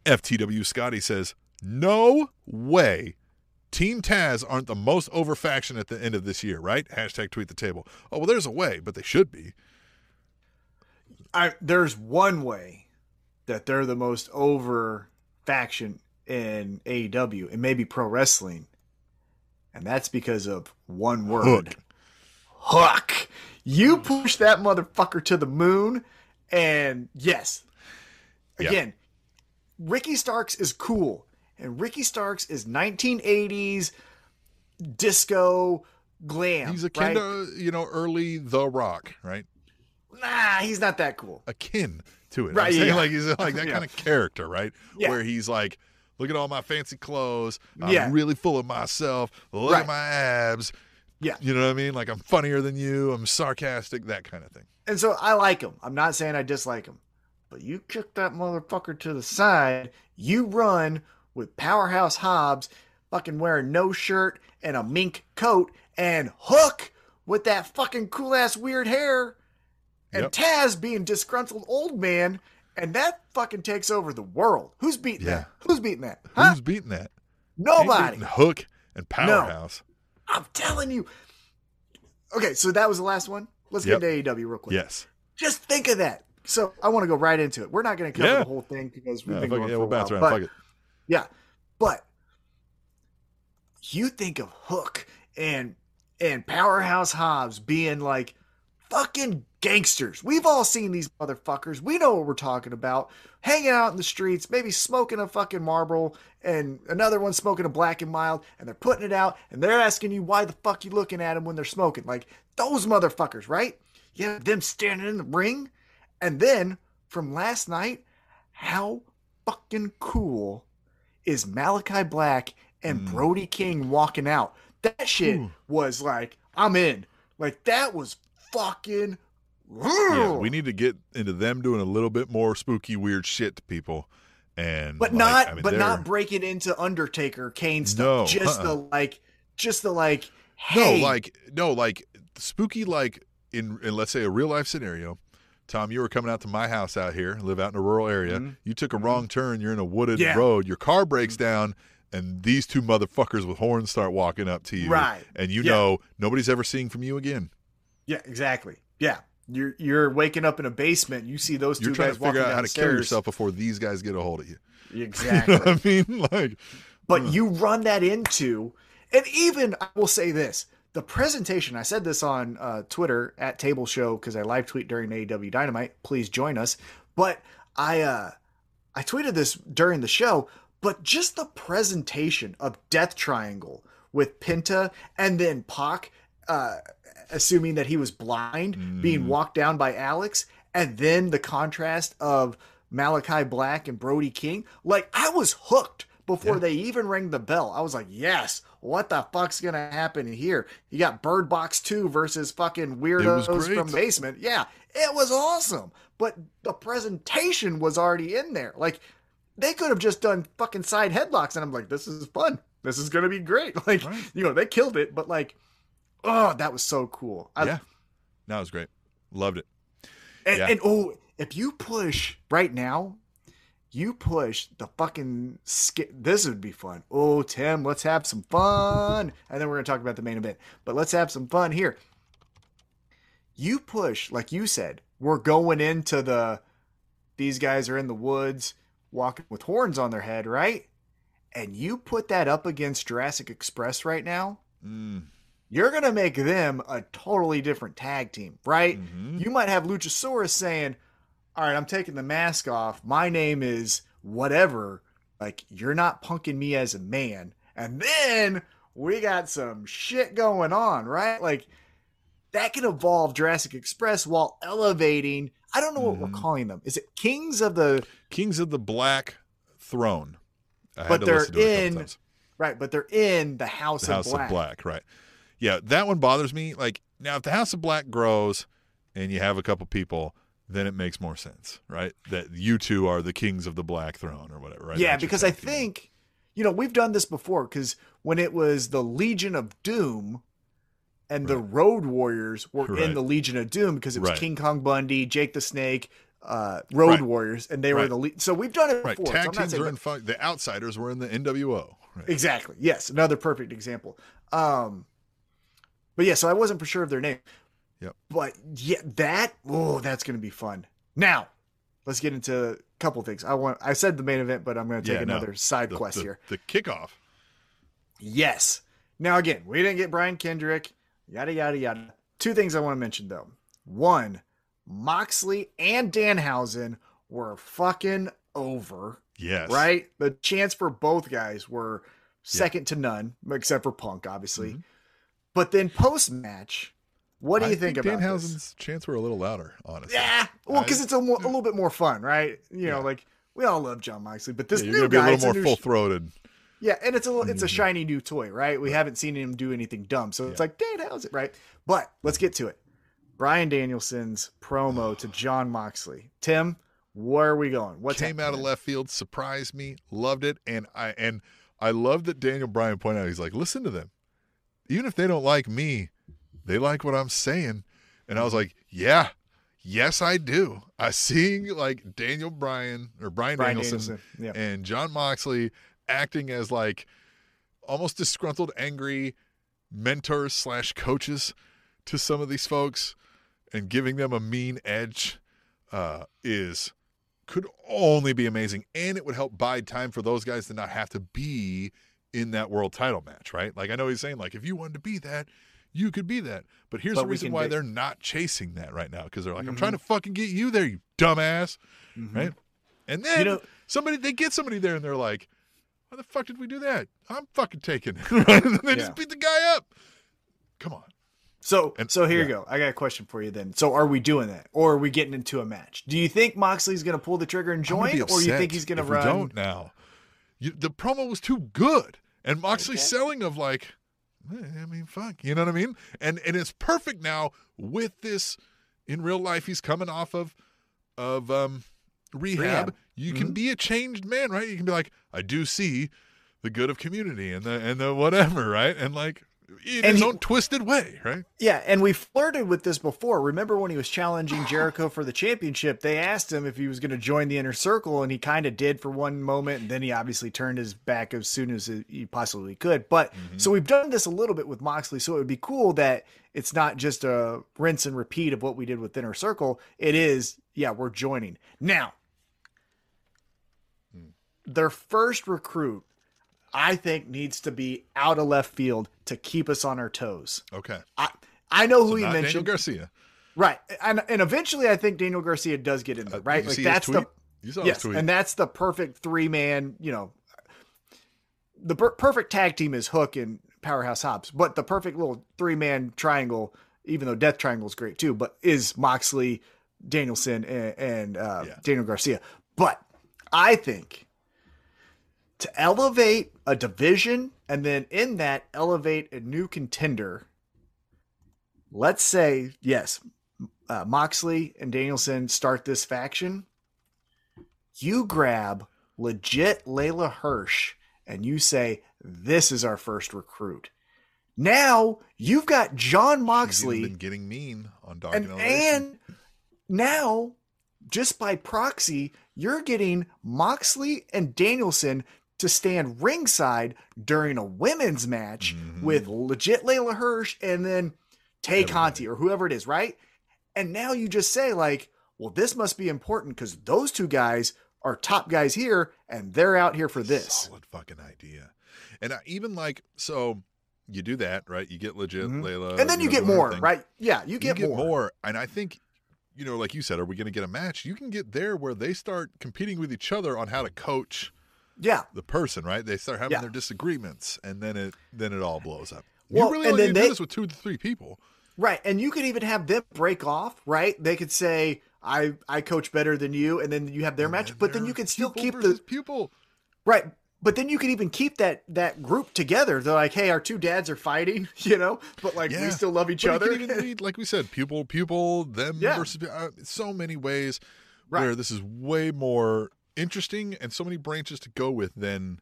FTW Scotty says, No way. Team Taz aren't the most over faction at the end of this year, right? Hashtag tweet the table. Oh, well, there's a way, but they should be. I there's one way that they're the most over faction in AEW and maybe pro wrestling, and that's because of one word. Hook. Hook. You push that motherfucker to the moon, and yes, Yeah. Again, Ricky Starks is cool, and Ricky Starks is 1980s disco glam. He's akin right? to you know early The Rock, right? Nah, he's not that cool. Akin to it. Right, I'm saying yeah. like he's like that Yeah. kind of character, right? Yeah. Where he's like, look at all my fancy clothes. I'm Yeah. really full of myself. Look Right. at my abs. Yeah. You know what I mean? Like I'm funnier than you. I'm sarcastic. That kind of thing. And so I like him. I'm not saying I dislike him. But you kick that motherfucker to the side. You run with Powerhouse Hobbs fucking wearing no shirt and a mink coat and Hook with that fucking cool ass weird hair and Yep. Taz being disgruntled old man and that fucking takes over the world. Who's beating Yeah. that? Who's beating that? Huh? Who's beating that? Nobody. beating Hook and Powerhouse. I'm telling you. Okay, so that was the last one. Let's Yep. get into AEW real quick. Yes. Just think of that. So I want to go right into it. We're not going to cover Yeah. the whole thing because we've Yeah, been going it. yeah, for we'll a while. around. But, Fuck it. Yeah, but you think of Hook and and Powerhouse Hobbs being like fucking gangsters. We've all seen these motherfuckers. We know what we're talking about. Hanging out in the streets, maybe smoking a fucking Marlboro, and another one smoking a Black and Mild, and they're putting it out, and they're asking you why the fuck you looking at them when they're smoking. Like those motherfuckers, right? Yeah, them standing in the ring, and then from last night, how fucking cool is Malakai Black and Mm. Brody King walking out. That shit Ooh. was like, I'm in. Like that was fucking. Yeah, we need to get into them doing a little bit more spooky, weird shit to people, and but like, not, I mean, but they're- not break it into Undertaker, Kane stuff. No, just uh-uh. the like, just the like. Hey, No, like no, like spooky, like in, in let's say a real life scenario. Tom, you were coming out to my house out here, live out in a rural area. Mhm. You took a wrong turn. You're in a wooded Yeah. road. Your car breaks down, and these two motherfuckers with horns start walking up to you. Right. And you Yeah. know nobody's ever seeing from you again. Yeah, exactly. Yeah, you're you're waking up in a basement. You see those 2 You're trying guys to figure walking out how to kill yourself before these guys get a hold of you. You Exactly. know what I mean? Like, But you run that into, and even I will say this: the presentation. I said this on uh, Twitter at Table Show because I live tweet during AEW Dynamite. Please join us. But I uh, I tweeted this during the show. But just the presentation of Death Triangle with Penta and then Pac, uh, assuming that he was blind, being walked down by Alex, and then the contrast of Malakai Black and Brody King. Like I was hooked before Yeah. they even rang the bell. I was like, yes, what the fuck's gonna happen here? You got Bird Box 2 versus fucking weirdos from the basement. Yeah, it was awesome. But the presentation was already in there. Like they could have just done fucking side headlocks, and I'm like, this is fun. This is gonna be great. Like, Right. you know, they killed it, but like, oh, that was so cool. I, yeah, that was great. Loved it. And, Yeah. and oh, if you push right now, you push the fucking sk- this would be fun. Oh, Tim, let's have some fun. And then we're gonna talk about the main event. But let's have some fun here. You push, like you said, we're going into the these guys are in the woods walking with horns on their head, right? And you put that up against Jurassic Express right now, Mm, you're gonna make them a totally different tag team, right? mhm. You might have Luchasaurus saying, All right, I'm taking the mask off. My name is whatever. Like, you're not punking me as a man. And then we got some shit going on, right? Like, that can evolve Jurassic Express while elevating. I don't know what Mhm. we're calling them. Is it Kings of the. Kings of the Black Throne. I had But to they're listen to it a in. Right, but they're in the House, the House of Black. of Black, right? Yeah, that one bothers me. Like now, if the House of Black grows and you have a couple people, then it makes more sense, right? That you two are the kings of the Black Throne or whatever, right? Yeah, That's because I think, you know, we've done this before because when it was the Legion of Doom and the Road Warriors were Right. in the Legion of Doom because it was Right. King Kong Bundy, Jake the Snake, uh, Road Right. Warriors, and they were the le- So we've done it right, before. tag I'm teams saying- are in. Fu- the outsiders were in the NWO. Right? Exactly. Yes, another perfect example. Um, but yeah, so I wasn't for sure of their name. Yep. But yeah, that oh, that's gonna be fun. Now, let's get into a couple things. I want. I said the main event, but I'm gonna take Yeah, no. another side The, quest the- here. the kickoff. Yes. Now again, we didn't get Brian Kendrick. Yada yada yada. Two things I want to mention though. One, Moxley and Danhausen were fucking over, Yes. right? The chance for both guys were second to none, except for Punk, obviously. Mhm. But then post match, what do I you think, about Danhausen's this? chance were a little louder, honestly. Yeah, well, because it's a, mo- a little bit more fun, right? You know, like we all love Jon Moxley, but this Yeah, new you're gonna be a guy, it's little more full sh- throated. yeah, and it's a little, it's a Mhm. shiny new toy, right? We haven't seen him do anything dumb, so it's like, it, right? But let's get to it. Bryan Danielson's promo to Jon Moxley. Tim, where are we going? What came out of left field, surprised me, loved it, and I and I love that Daniel Bryan pointed out. He's like, listen to them, even if they don't like me, they like what I'm saying, and I was like, yeah, yes, I do. I seeing like Daniel Bryan or Brian, Bryan Danielson, Danielson, and Jon Moxley acting as like almost disgruntled, angry mentors slash coaches to some of these folks and giving them a mean edge uh, is could only be amazing, and it would help bide time for those guys to not have to be in that world title match, right? Like I know he's saying, like if you wanted to be that, you could be that. But here's But the reason why be- they're not chasing that right now because they're like, I'm Mhm. trying to fucking get you there, you dumbass, Mhm. right? And then You know- somebody they get somebody there and they're like, why the fuck did we do that? I'm fucking taking right? They Yeah. just beat the guy up. Come on. So, And- so here you go. I got a question for you then. So, are we doing that, or are we getting into a match? Do you think Moxley's going to pull the trigger and join, or you think he's going to run? don't now. You, the promo was too good, and Moxley's Okay. selling of like, eh, I mean, fuck, you know what I mean? And and it's perfect now with this. In real life, he's coming off of of um rehab. Rehab. You can Mhm. be a changed man, right? You can be like, I do see the good of community and the and the whatever, right? And like in And his he- own twisted way, right? Yeah, and we flirted with this before. Remember when he was challenging Jericho for the championship? They asked him if he was going to join the inner circle, and he kind of did for one moment, and then he obviously turned his back as soon as he possibly could. But mm-hmm. so we've done this a little bit with Moxley, so it would be cool that it's not just a rinse and repeat of what we did with inner circle. It is, yeah, we're joining now. Hmm. Their first recruit, I think, needs to be out of left field to keep us on our toes. Okay. I I know who So you not Daniel mentioned. Garcia. Right. And and eventually I think Daniel Garcia does get in there, Uh, right? you Like that's the You saw Yes, tweet. and that's the perfect three-man, you know, the per- perfect tag team is Hook and Powerhouse Hobbs, but the perfect little three-man triangle, even though Death Triangle is great too, but is Moxley, Danielson and, and uh, Yeah. Daniel Garcia. But I think to elevate a division and then in that elevate a new contender let's say yes uh, moxley and danielson start this faction. You grab legit leyla hirsch and you say this is our first recruit. Now you've got jon moxley been getting mean on and and now just by proxy you're getting moxley and danielson to stand ringside during a women's match Mhm. with legit leyla hirsch and then tay Everybody. conti or whoever it is right and now you just say like well this must be important because those two guys are top guys here and they're out here for this Solid fucking idea. And I, even like so, you do that right. You get legit Mhm. Leyla, and then you, know, get more thing. right yeah you You get, more. and I think. You know, like you said, are we going to get a match? You can get there where they start competing with each other on how to coach yeah the person, right? They start having Yeah. their disagreements, and then it then it all blows up. Well, you really and only then need to do this with two to three people. Right. And you could even have them break off, right? They could say, I I coach better than you, and then you have their And match, but then you can still keep the pupil. right. But then you can even keep that that group together. They're like, hey, our two dads are fighting, you know, but like we still love each But other. You can even lead, like we said, pupil, pupil, them Yeah. versus uh, so many ways Right. where this is way more interesting and so many branches to go with than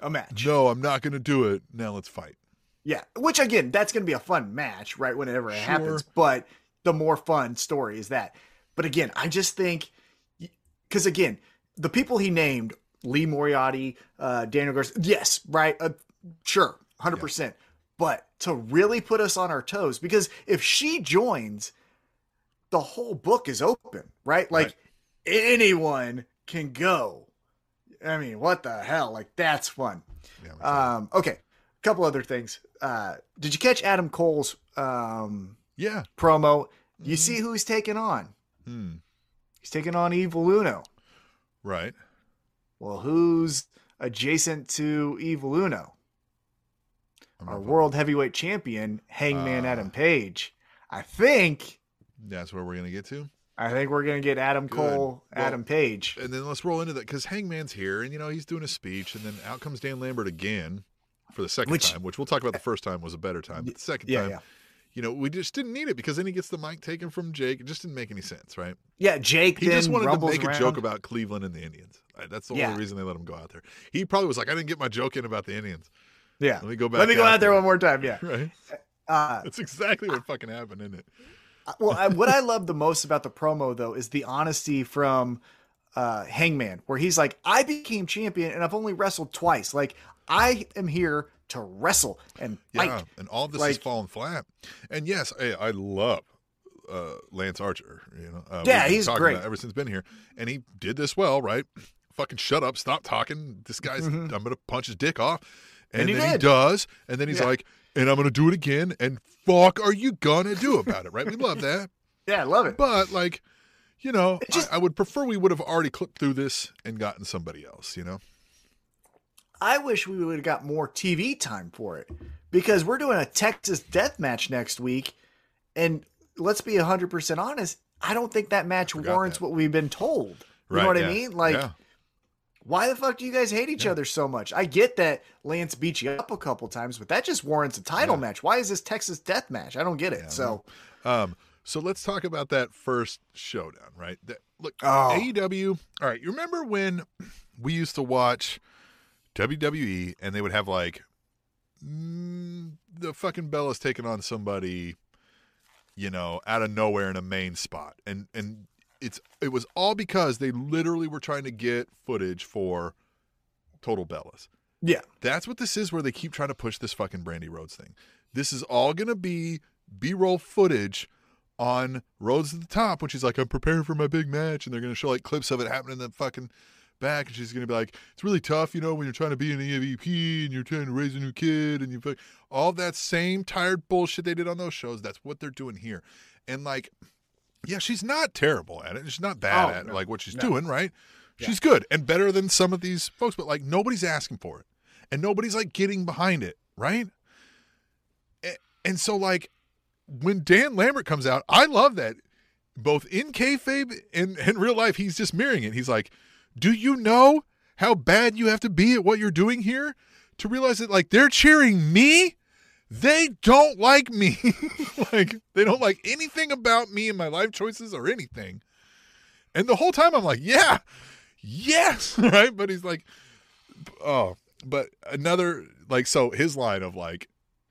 a match. no, I'm not going to do it. Now let's fight. Yeah. Which again, that's gonna be a fun match, right? Whenever it Sure. happens. But the more fun story is that. But again, I just think because again, the people he named, Lee Moriarty, uh, Daniel Garcia, yes, right, uh, sure, hundred percent. But to really put us on our toes, because if she joins, the whole book is open, right? Like anyone can go. I mean, what the hell? Like that's fun. Yeah, Um, okay, a couple other things. Uh, did you catch Adam Cole's um, yeah. promo? You Mhm. see who he's taking on? Hmm. He's taking on Evil Uno. Right. Well, who's adjacent to Evil Uno? Our world heavyweight champion, Hangman Ah. Adam Page. I think That's where we're gonna get to. I think we're gonna get Adam Good. Cole, Well- Adam Page. And then let's roll into that because Hangman's here, and you know he's doing a speech, and then out comes Dan Lambert again for the second Which- time, which we'll talk about. The first time was a better time, but the second Yeah, time, yeah. you know, we just didn't need it because then he gets the mic taken from Jake. It just didn't make any sense, right? Yeah, Jake He just wanted to make a joke about Cleveland and the Indians. That's the Yeah. only reason they let him go out there. He probably was like, I didn't get my joke in about the Indians. Yeah. Let me go back. Let me go out there one more time. Yeah. Right. Uh, That's exactly what fucking happened, isn't it? Well, I, what I love the most about the promo though is the honesty from uh, Hangman, where he's like, "I became champion and I've only wrestled twice. Like I am here to wrestle and fight." Yeah, and all this is Like- falling flat. And yes, hey, I love uh, Lance Archer. You know, uh, Yeah, he's talking great. ever since been here, and he did this well, right? Fucking shut up, stop talking. This guy's, Mhm. I'm gonna punch his dick off, and, And he then he does, and then he's Yeah. like, and I'm gonna do it again, and fuck, are you gonna do about it? Right? We love that, Yeah, I love it. but like. You know, just- I, I would prefer we would have already clipped through this and gotten somebody else. You know, I wish we would have got more TV time for it because we're doing a Texas death match next week. And let's be 100% honest, I don't think that match Forgot warrants that. what we've been told. You right? know what yeah. I mean? Like, yeah. Why the fuck do you guys hate each other so much? I get that Lance beat you up a couple times, but that just warrants a title Yeah. match. Why is this Texas death match? I don't get it. Yeah, so, Um, so let's talk about that first showdown, right? That, look, Oh. AEW. All right, you remember when we used to watch WWE and they would have like mm, the fucking Bella's taking on somebody, you know, out of nowhere in a main spot, and and it's it was all because they literally were trying to get footage for Total Bellas. yeah. That's what this is, where they keep trying to push this fucking Brandi Rhodes thing. This is all going to be B roll footage on Rhodes at the top when she's like, I'm preparing for my big match. And they're going to show like clips of it happening in the fucking back. And she's going to be like, it's really tough, you know, when you're trying to be an EVP and you're trying to raise a new kid and you all that same tired bullshit they did on those shows. That's what they're doing here. And like, yeah, she's not terrible at it. She's not bad Oh, at no. like what she's No. doing, right? Yeah. She's good and better than some of these folks, but like nobody's asking for it and nobody's like getting behind it, right? And so like when Dan Lambert comes out, I love that both in kayfabe and in real life, he's just mirroring it. He's like, "Do you know how bad you have to be at what you're doing here to realize that like they're cheering me?" They don't like me. like they don't like anything about me and my life choices or anything. And the whole time I'm like, yeah, yes, right? But he's like, oh, but another like so his line of like,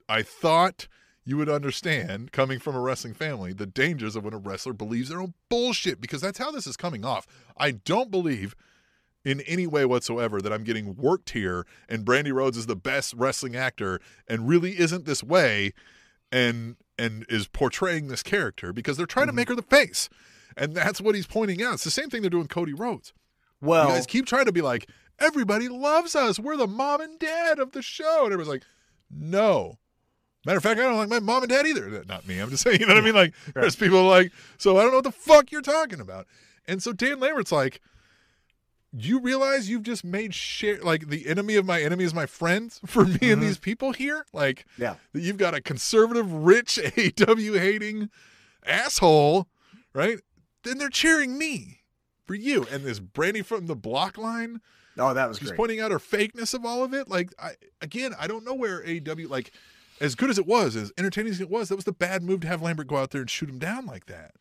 I thought you would understand coming from a wrestling family the dangers of when a wrestler believes their own bullshit because that's how this is coming off. I don't believe in any way whatsoever that I'm getting worked here and Brandi Rhodes is the best wrestling actor and really isn't this way and and is portraying this character because they're trying to mm-hmm. make her the face. And that's what he's pointing out. It's the same thing they're doing Cody Rhodes. Well, you guys keep trying to be like, everybody loves us. We're the mom and dad of the show. And everyone's like, no. Matter of fact, I don't like my mom and dad either. Not me. I'm just saying, you know what I mean? Like, there's people like, so I don't know what the fuck you're talking about. And so Dan Lambert's like, you realize you've just made share like the enemy of my enemy is my friend for me and Mhm. these people here? Like, yeah. that you've got a conservative, rich, AW hating asshole, right? Then they're cheering me for you. And this Brandi from the block line, Oh, that was she's great. pointing out her fakeness of all of it. Like, I again, I don't know where AW like as good as it was, as entertaining as it was, that was the bad move to have Lambert go out there and shoot him down like that.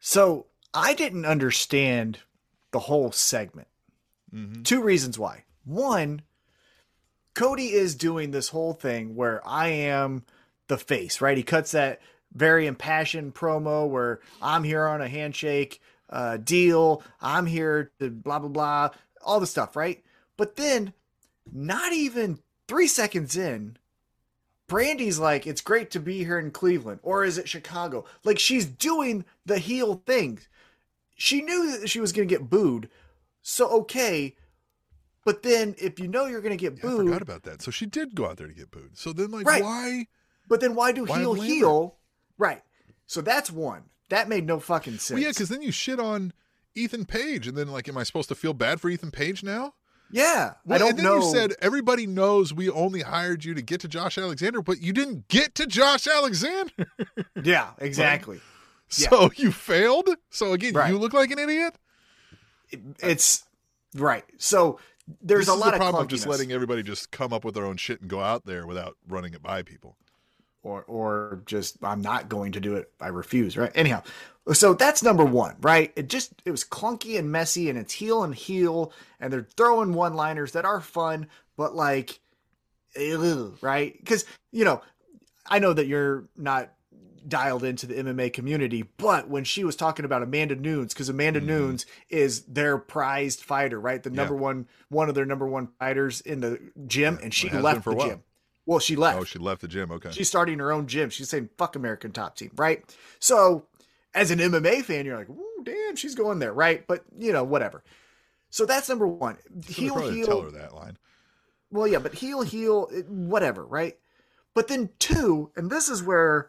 So I didn't understand the whole segment. Mm-hmm. Two reasons why. One, Cody is doing this whole thing where I am the face, right? He cuts that very impassioned promo where I'm here on a handshake uh, deal. I'm here to blah, blah, blah, all the stuff, right? But then, not even three seconds in, Brandi's like, it's great to be here in Cleveland, or is it Chicago? Like, she's doing the heel thing. She knew that she was going to get booed. So, okay. But then, if you know you're going to get Yeah, I booed, forgot about that. So she did go out there to get booed. So then, like, Right. why? but then why do Why heel heel? Right. So that's one. That made no fucking sense. Well, yeah, because then you shit on Ethan Page, and then like, am I supposed to feel bad for Ethan Page now? Yeah, Well, I don't and then know. you said everybody knows we only hired you to get to Josh Alexander, but you didn't get to Josh Alexander. yeah, exactly. So you failed. So again, Right. you look like an idiot. It's right. So there's this a lot the of problem of just letting everybody just come up with their own shit and go out there without running it by people. or or just I'm not going to do it. I refuse. Right. Anyhow, so that's number one. Right. It just it was clunky and messy, and it's heel and heel, and they're throwing one liners that are fun, but like, ew, right? Because you know, I know that you're not dialed into the MMA community, but when she was talking about Amanda Nunes, because Amanda Mhm. Nunes is their prized fighter, right? The Yeah. number one, one of their number one fighters in the gym, Yeah, and she left for the gym. Well, she left. Oh, she left the gym. Okay. She's starting her own gym. She's saying fuck American Top Team, right? So, as an MMA fan, you're like, "Ooh, damn, she's going there, right?" But you know, whatever. So that's number one. Should've Heel, heel. tell her that line. Well, yeah, but heel, heel, whatever, right? But then two, and this is where,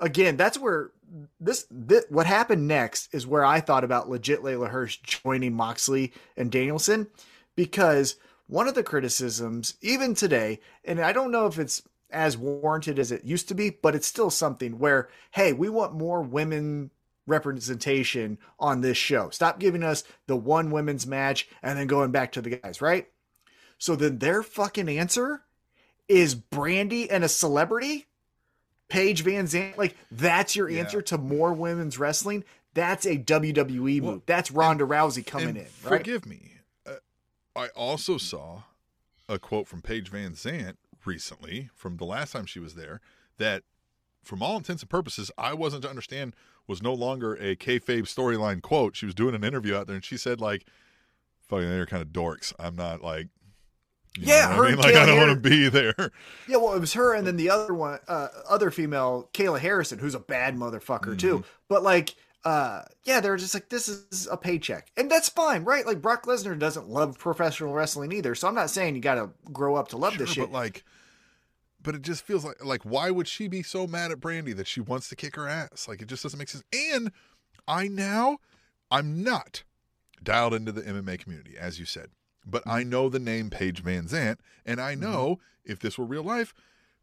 again, that's where this, thi- what happened next is where I thought about legit Leyla Hirsch joining Moxley and Danielson, because one of the criticisms, even today, and I don't know if it's as warranted as it used to be, but it's still something where, hey, we want more women representation on this show. Stop giving us the one women's match and then going back to the guys, right? So then their fucking answer is Brandi and a celebrity? Paige VanZant? Like, that's your Yeah. answer to more women's wrestling? That's a WWE Well, move. That's Ronda Rousey coming in, right? Forgive me. Uh, I also saw a quote from Paige VanZant recently, from the last time she was there, that, from all intents and purposes, I wasn't to understand was no longer a kayfabe storyline quote. She was doing an interview out there, and she said like, "Fucking, they're kind of dorks. I'm not like." You Yeah, her I mean, and like I don't want to be there. Yeah, well, it was her and then the other one, uh, other female, Kayla Harrison, who's a bad motherfucker too. Mm-hmm. But like, uh, yeah, they're just like, this is a paycheck, and that's fine, right? Like Brock Lesnar doesn't love professional wrestling either, so I'm not saying you got to grow up to love Sure, this shit. but like, but it just feels like like why would she be so mad at Brandi that she wants to kick her ass? Like it just doesn't make sense. And I now I'm not dialed into the MMA community, as you said, but I mm-hmm. know the name Paige VanZant, and I mm-hmm. know if this were real life,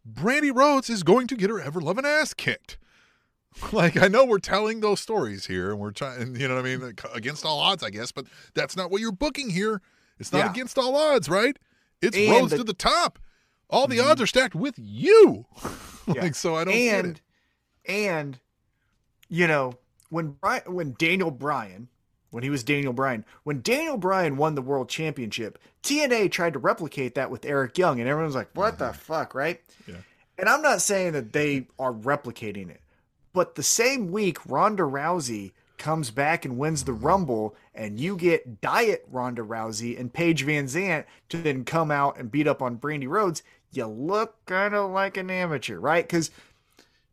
Brandi Rhodes is going to get her ever loving ass kicked. Like I know we're telling those stories here, and we're trying, you know what I mean, against all odds, I guess, but that's not what you're booking here. It's not Yeah. against all odds, right? It's And Rhodes the- to the top. All the mm-hmm. odds are stacked with you. Yeah. like so, I don't and and you know when Brian, when Daniel Bryan when he was Daniel Bryan. When Daniel Bryan won the world championship TNA tried to replicate that with Eric Young and everyone's like what the fuck right? Yeah. and I'm not saying that they are replicating it but the same week Ronda Rousey comes back and wins the Rumble and you get diet Ronda Rousey and Paige VanZant to then come out and beat up on Brandi Rhodes. You look kind of like an amateur right? Because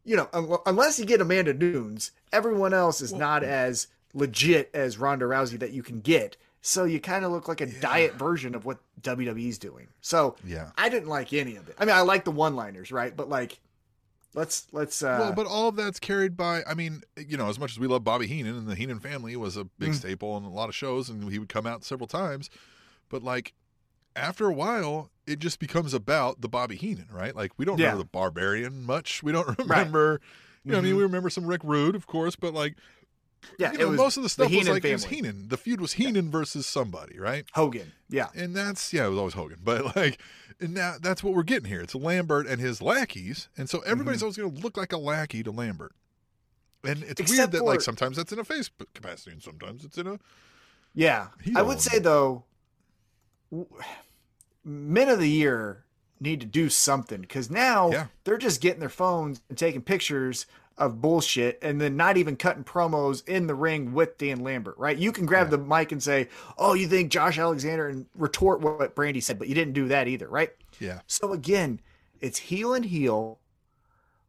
you know, un- unless you get Amanda Nunes, everyone else is not as legit as Ronda Rousey that you can get. So you kind of look like a diet version of what WWE's doing. So Yeah. I didn't like any of it. I mean, I like the one-liners, right? But like, let's let's. uh well, but all of that's carried by. I mean, you know, as much as we love Bobby Heenan, and the Heenan family was a big Mm. staple on a lot of shows, and he would come out several times. But like, after a while, it just becomes about the Bobby Heenan, right? Like, we don't Yeah. remember the Barbarian much. We don't remember. You know, what I mean, Mhm. we remember some Rick Rude, of course, but like, yeah, you it know, was most of the stuff was Heenan like it was. Heenan. The feud was Heenan versus somebody, right? Hogan. Yeah, and that's yeah, it was always Hogan, but like, and now that's what we're getting here. It's Lambert and his lackeys, and so everybody's Mm-hmm. always going to look like a lackey to Lambert. And it's weird Except that like sometimes that's in a face capacity, and sometimes it's in a yeah. I would say though, men of the year need to do something because now Yeah. they're just getting their phones and taking pictures of bullshit and then not even cutting promos in the ring with Dan Lambert, right? You can grab the mic and say, "Oh, you think Josh Alexander?" and retort what Brandi said, but you didn't do that either, right? yeah. So again, it's heel and heel.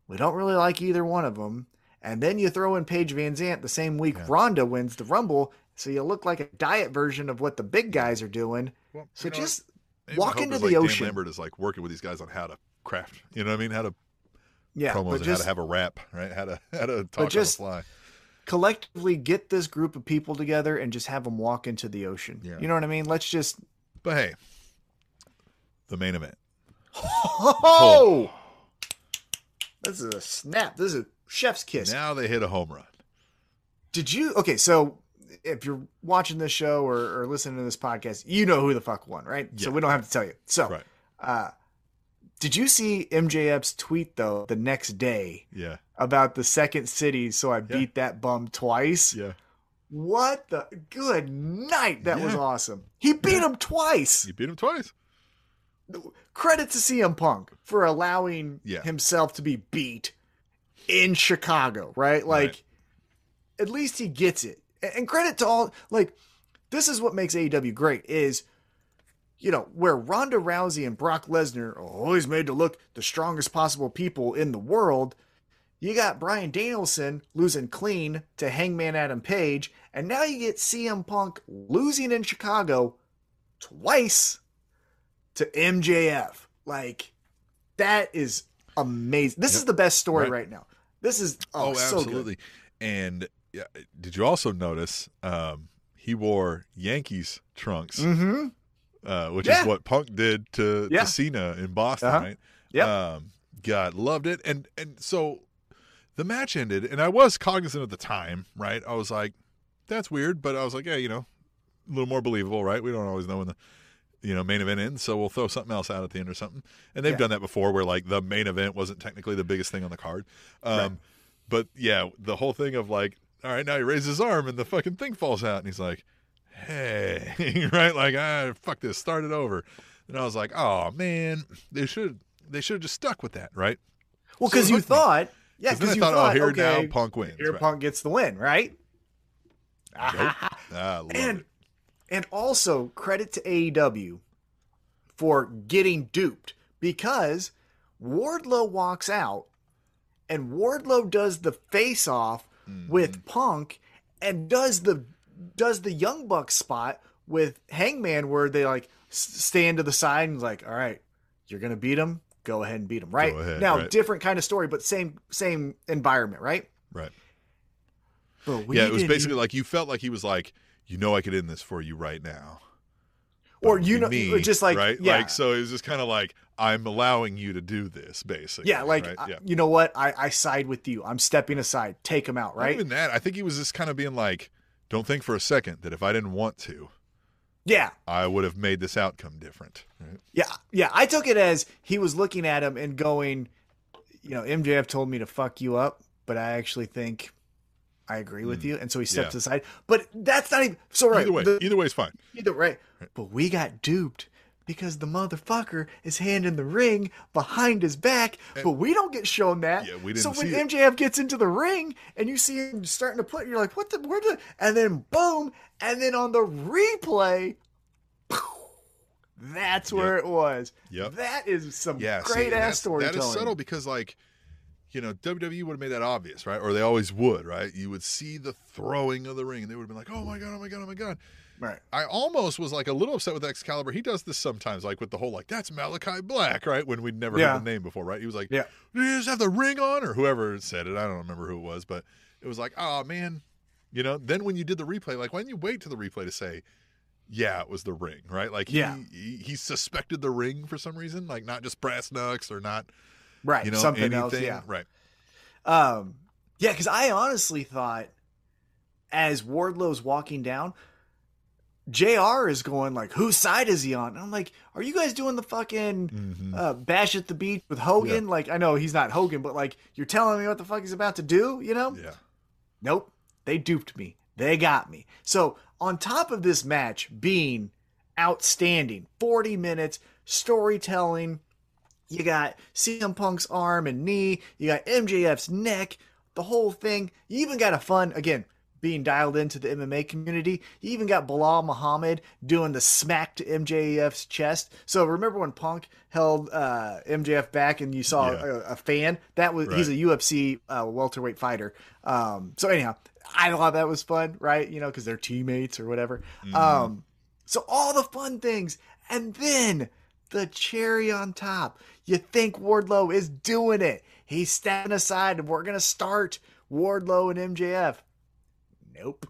We don't really like either one of them. And then you throw in Paige VanZant the same week Yeah. Ronda wins the Rumble, so you look like a diet version of what the big guys are doing. Well, So know, just maybe walk into the like, Dan ocean. Lambert is like working with these guys on how to craft. You know what I mean? How to yeah, promos just how to have a rap, right? How to how to talk just- on the fly. collectively get this group of people together and just have them walk into the ocean. Yeah. You know what I mean? Let's just. But hey, the main event. Oh! This is a snap. This is a chef's kiss. Now they hit a home run. Did you? Okay, so if you're watching this show or, or listening to this podcast, you know who the fuck won, right? So we don't have to tell you. So, Right. uh, did you see MJF's tweet though the next day Yeah. about the second city? So I beat that bum twice. Yeah. What the good night? That was awesome. He beat him twice. He beat him twice. Credit to CM Punk for allowing Yeah. himself to be beat in Chicago, right? Like, Right. at least he gets it. And credit to all like this is what makes AEW great is you know, where Ronda Rousey and Brock Lesnar are always made to look the strongest possible people in the world. You got Bryan Danielson losing clean to Hangman Adam Page, and now you get CM Punk losing in Chicago twice to MJF. Like that is amazing. This Yep. is the best story Right. right, now. This is oh, Oh, so absolutely. And yeah, did you also notice um, he wore Yankees trunks, Mm-hmm. Uh, which Yeah. is what Punk did to, Yeah. to Cena in Boston, Uh-huh. right? Yep. Um, God loved it, and and so the match ended, and I was cognizant at the time, right? I was like, "That's weird," but I was like, "Yeah, you know, a little more believable, right? We don't always know when the you know main event ends, so we'll throw something else out at the end or something." And they've Yeah. done that before, where like the main event wasn't technically the biggest thing on the card. Um, Right. But yeah, the whole thing of like, all right, now he raises his arm and the fucking thing falls out, and he's like, "Hey," right? Like, ah, fuck this, start it over. And I was like, "Oh man, they should they should have just stuck with that, right?" Well, because it you hooked me. thought, yeah, 'Cause because you thought, thought, oh, here okay, now Punk wins. here right. Punk gets the win, right? Nope. Ah, and it. and also credit to AEW for getting duped because Wardlow walks out and Wardlow does the face off Mm-hmm. with Punk and does the does the Young Buck spot with Hangman where they like stand to the side and like, all right, you're gonna beat him, go ahead and beat him, right? Ahead, now, right. different kind of story, but same same environment, right? Right. Yeah, it was basically even- like you felt like he was like, you know, I could end this for you right now. or you know, or just like right, yeah, like so it was just kind of like I'm allowing you to do this, basically. Yeah, like right? I- yeah. you know what? I I side with you. I'm stepping aside. Take him out, Not right? even that. I think he was just kind of being like, don't think for a second that if I didn't want to, Yeah, I would have made this outcome different. Right? yeah, yeah. I took it as he was looking at him and going, you know, MJF told me to fuck you up, but I actually think I agree with mm. you, and so he steps. Yeah. aside. But that's not even so right. Either way, the- either way is fine. either right. But we got duped. Because the motherfucker is handing the ring behind his back, but we don't get shown that. Yeah, we didn't so when see it. MJF gets into the ring and you see him starting to put, you're like, "What the? Where the?" And then boom, and then on the replay, that's where it was. Yep. That is some Yeah, great and ass storytelling. That is subtle because, like, you know, WWE would have made that obvious, right? Or they always would, right? You would see the throwing of the ring, and they would have been like, "Oh my god, oh my god, oh my god." Right. I almost was like a little upset with Excalibur. He does this sometimes, like with the whole like that's Malakai Black, right? When we'd never Yeah. heard the name before, right? He was like, Yeah. "Do you just have the ring on?" Or whoever said it, I don't remember who it was, but it was like, "Oh man," you know. Then when you did the replay, like why didn't you wait to the replay to say, "Yeah, it was the ring," right? Like he, Yeah. he he suspected the ring for some reason, like not just brass knucks or not, Right. you know, Something anything, else. Yeah. right? Um, yeah, because I honestly thought as Wardlow's walking down, JR is going like, whose side is he on? And I'm like, are you guys doing the fucking Mhm. uh, bash at the beach with Hogan? Like, I know he's not Hogan, but like, you're telling me what the fuck he's about to do, you know? Yeah, Nope. They duped me. They got me. So, on top of this match being outstanding, 40 minutes, storytelling, you got CM Punk's arm and knee, you got MJF's neck, the whole thing. You even got a fun, again, being dialed into the MMA community. You even got Belal Muhammad doing the smack to MJF's chest. So remember when Punk held uh, MJF back and you saw Yeah. a, a fan? That was he's a UFC uh, welterweight fighter. Um, so anyhow, I thought that was fun, right? You know, because they're teammates or whatever. Um, so all the fun things, and then the cherry on top. You think Wardlow is doing it? He's stepping aside, and we're gonna start Wardlow and MJF. Nope.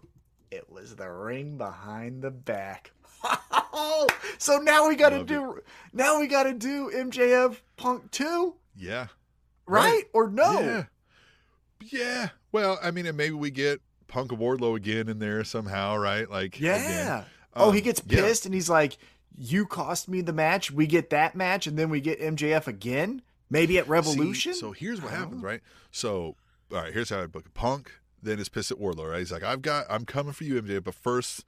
It was the ring behind the back. so now we got to do now we got to do MJF Punk 2, Yeah. right? Right. Or no? Yeah. Yeah. Well, I mean, and maybe we get Punk of Wardlow again in there somehow, right? Like, Yeah. again. oh, Um, he gets yeah. pissed and he's like, "You cost me the match. We get that match, and then we get MJF again, maybe at Revolution." See, so here's what happens, know. right? So, all right, here's how I book it. Punk then is pissed at Wardlow, right? He's like, I've got, I'm coming for you, MJ, but first,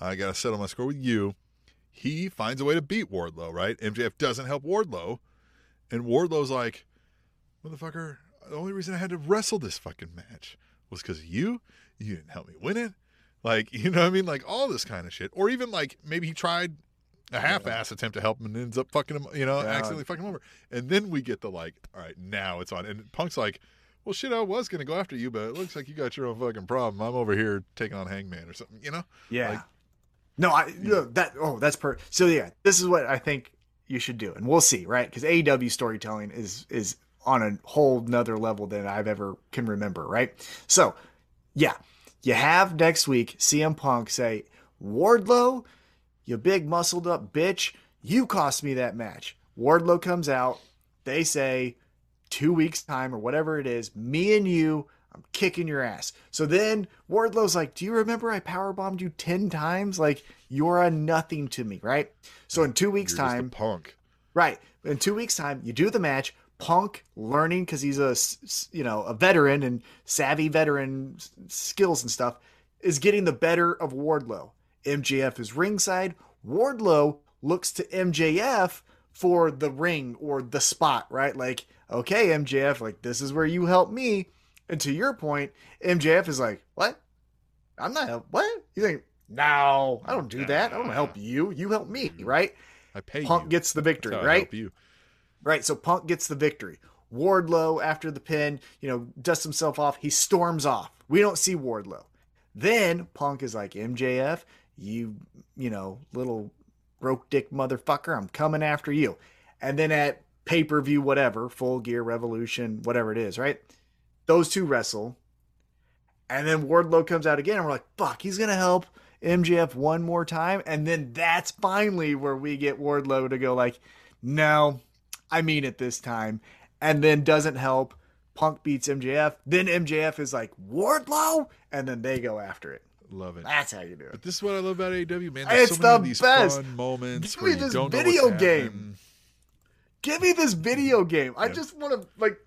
I got to settle my score with you. He finds a way to beat Wardlow, right? MJF doesn't help Wardlow. And Wardlow's like, motherfucker, the only reason I had to wrestle this fucking match was because of you. You didn't help me win it. Like, you know what I mean? Like all this kind of shit. Or even like maybe he tried a half ass attempt to help him and ends up fucking him, you know, Yeah. accidentally fucking him over. And then we get the like, all right, now it's on. And Punk's like, well, shit, I was going to go after you, but it looks like you got your own fucking problem. I'm over here taking on Hangman or something, you know? Yeah. Like- no, I no, that oh that's per. So yeah, this is what I think you should do, and we'll see, right? Because AEW storytelling is is on a whole nother level than I've ever can remember, right? So yeah, you have next week CM Punk say, Wardlow, you big muscled up bitch, you cost me that match. Wardlow comes out, they say two weeks time or whatever it is, me and you, I'm kicking your ass. So then Wardlow's like, Do you remember I powerbombed you 10 times? Like, you're a nothing to me, right? So in two weeks' You're time, Punk. right? In two weeks' time, you do the match. Punk learning because he's a you know a veteran and savvy veteran skills and stuff is getting the better of Wardlow. MJF is ringside. Wardlow looks to MJF for the ring or the spot, right? Like, okay, MJF, like this is where you help me. And to your point, MJF is like, what? I'm not help. What? You think? no, I don't do that. I don't help you. You help me, mm-hmm. right? I pay Punk you. gets the victory, That's how I right? help you. Right. So Punk gets the victory. Wardlow, after the pin, you know, dusts himself off. He storms off. We don't see Wardlow. Then Punk is like, MJF, you, you know, little broke dick motherfucker, I'm coming after you. And then at pay per view, whatever, full gear, revolution, whatever it is, right? Those two wrestle. And then Wardlow comes out again, and we're like, fuck, he's going to help MJF one more time. And then that's finally where we get Wardlow to go, like, no, I mean it this time. And then doesn't help. Punk beats MJF. Then MJF is like, Wardlow? And then they go after it. Love it. That's how you do it. But this is what I love about AEW, man. There's It's so the of these best. fun moments Give me this video game. Give me this video game. I just want to, like,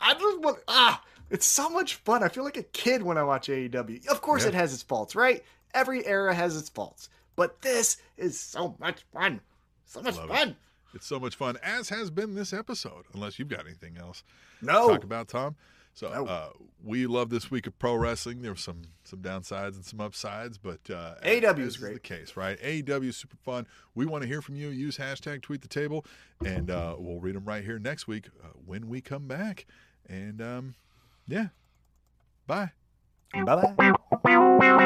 I just want, ah, it's so much fun. I feel like a kid when I watch AEW. Of course, Yeah. it has its faults, right? Every era has its faults. But this is so much fun. So much Love it. fun. It's so much fun, as has been this episode. Unless you've got anything else to No. talk about, Tom. So uh, we love this week of pro wrestling. There were some some downsides and some upsides, but uh, AEW is great. the case, right? AEW is super fun. We want to hear from you. Use hashtag tweet the table, and uh, we'll read them right here next week uh, when we come back. And um, yeah, bye. Bye bye.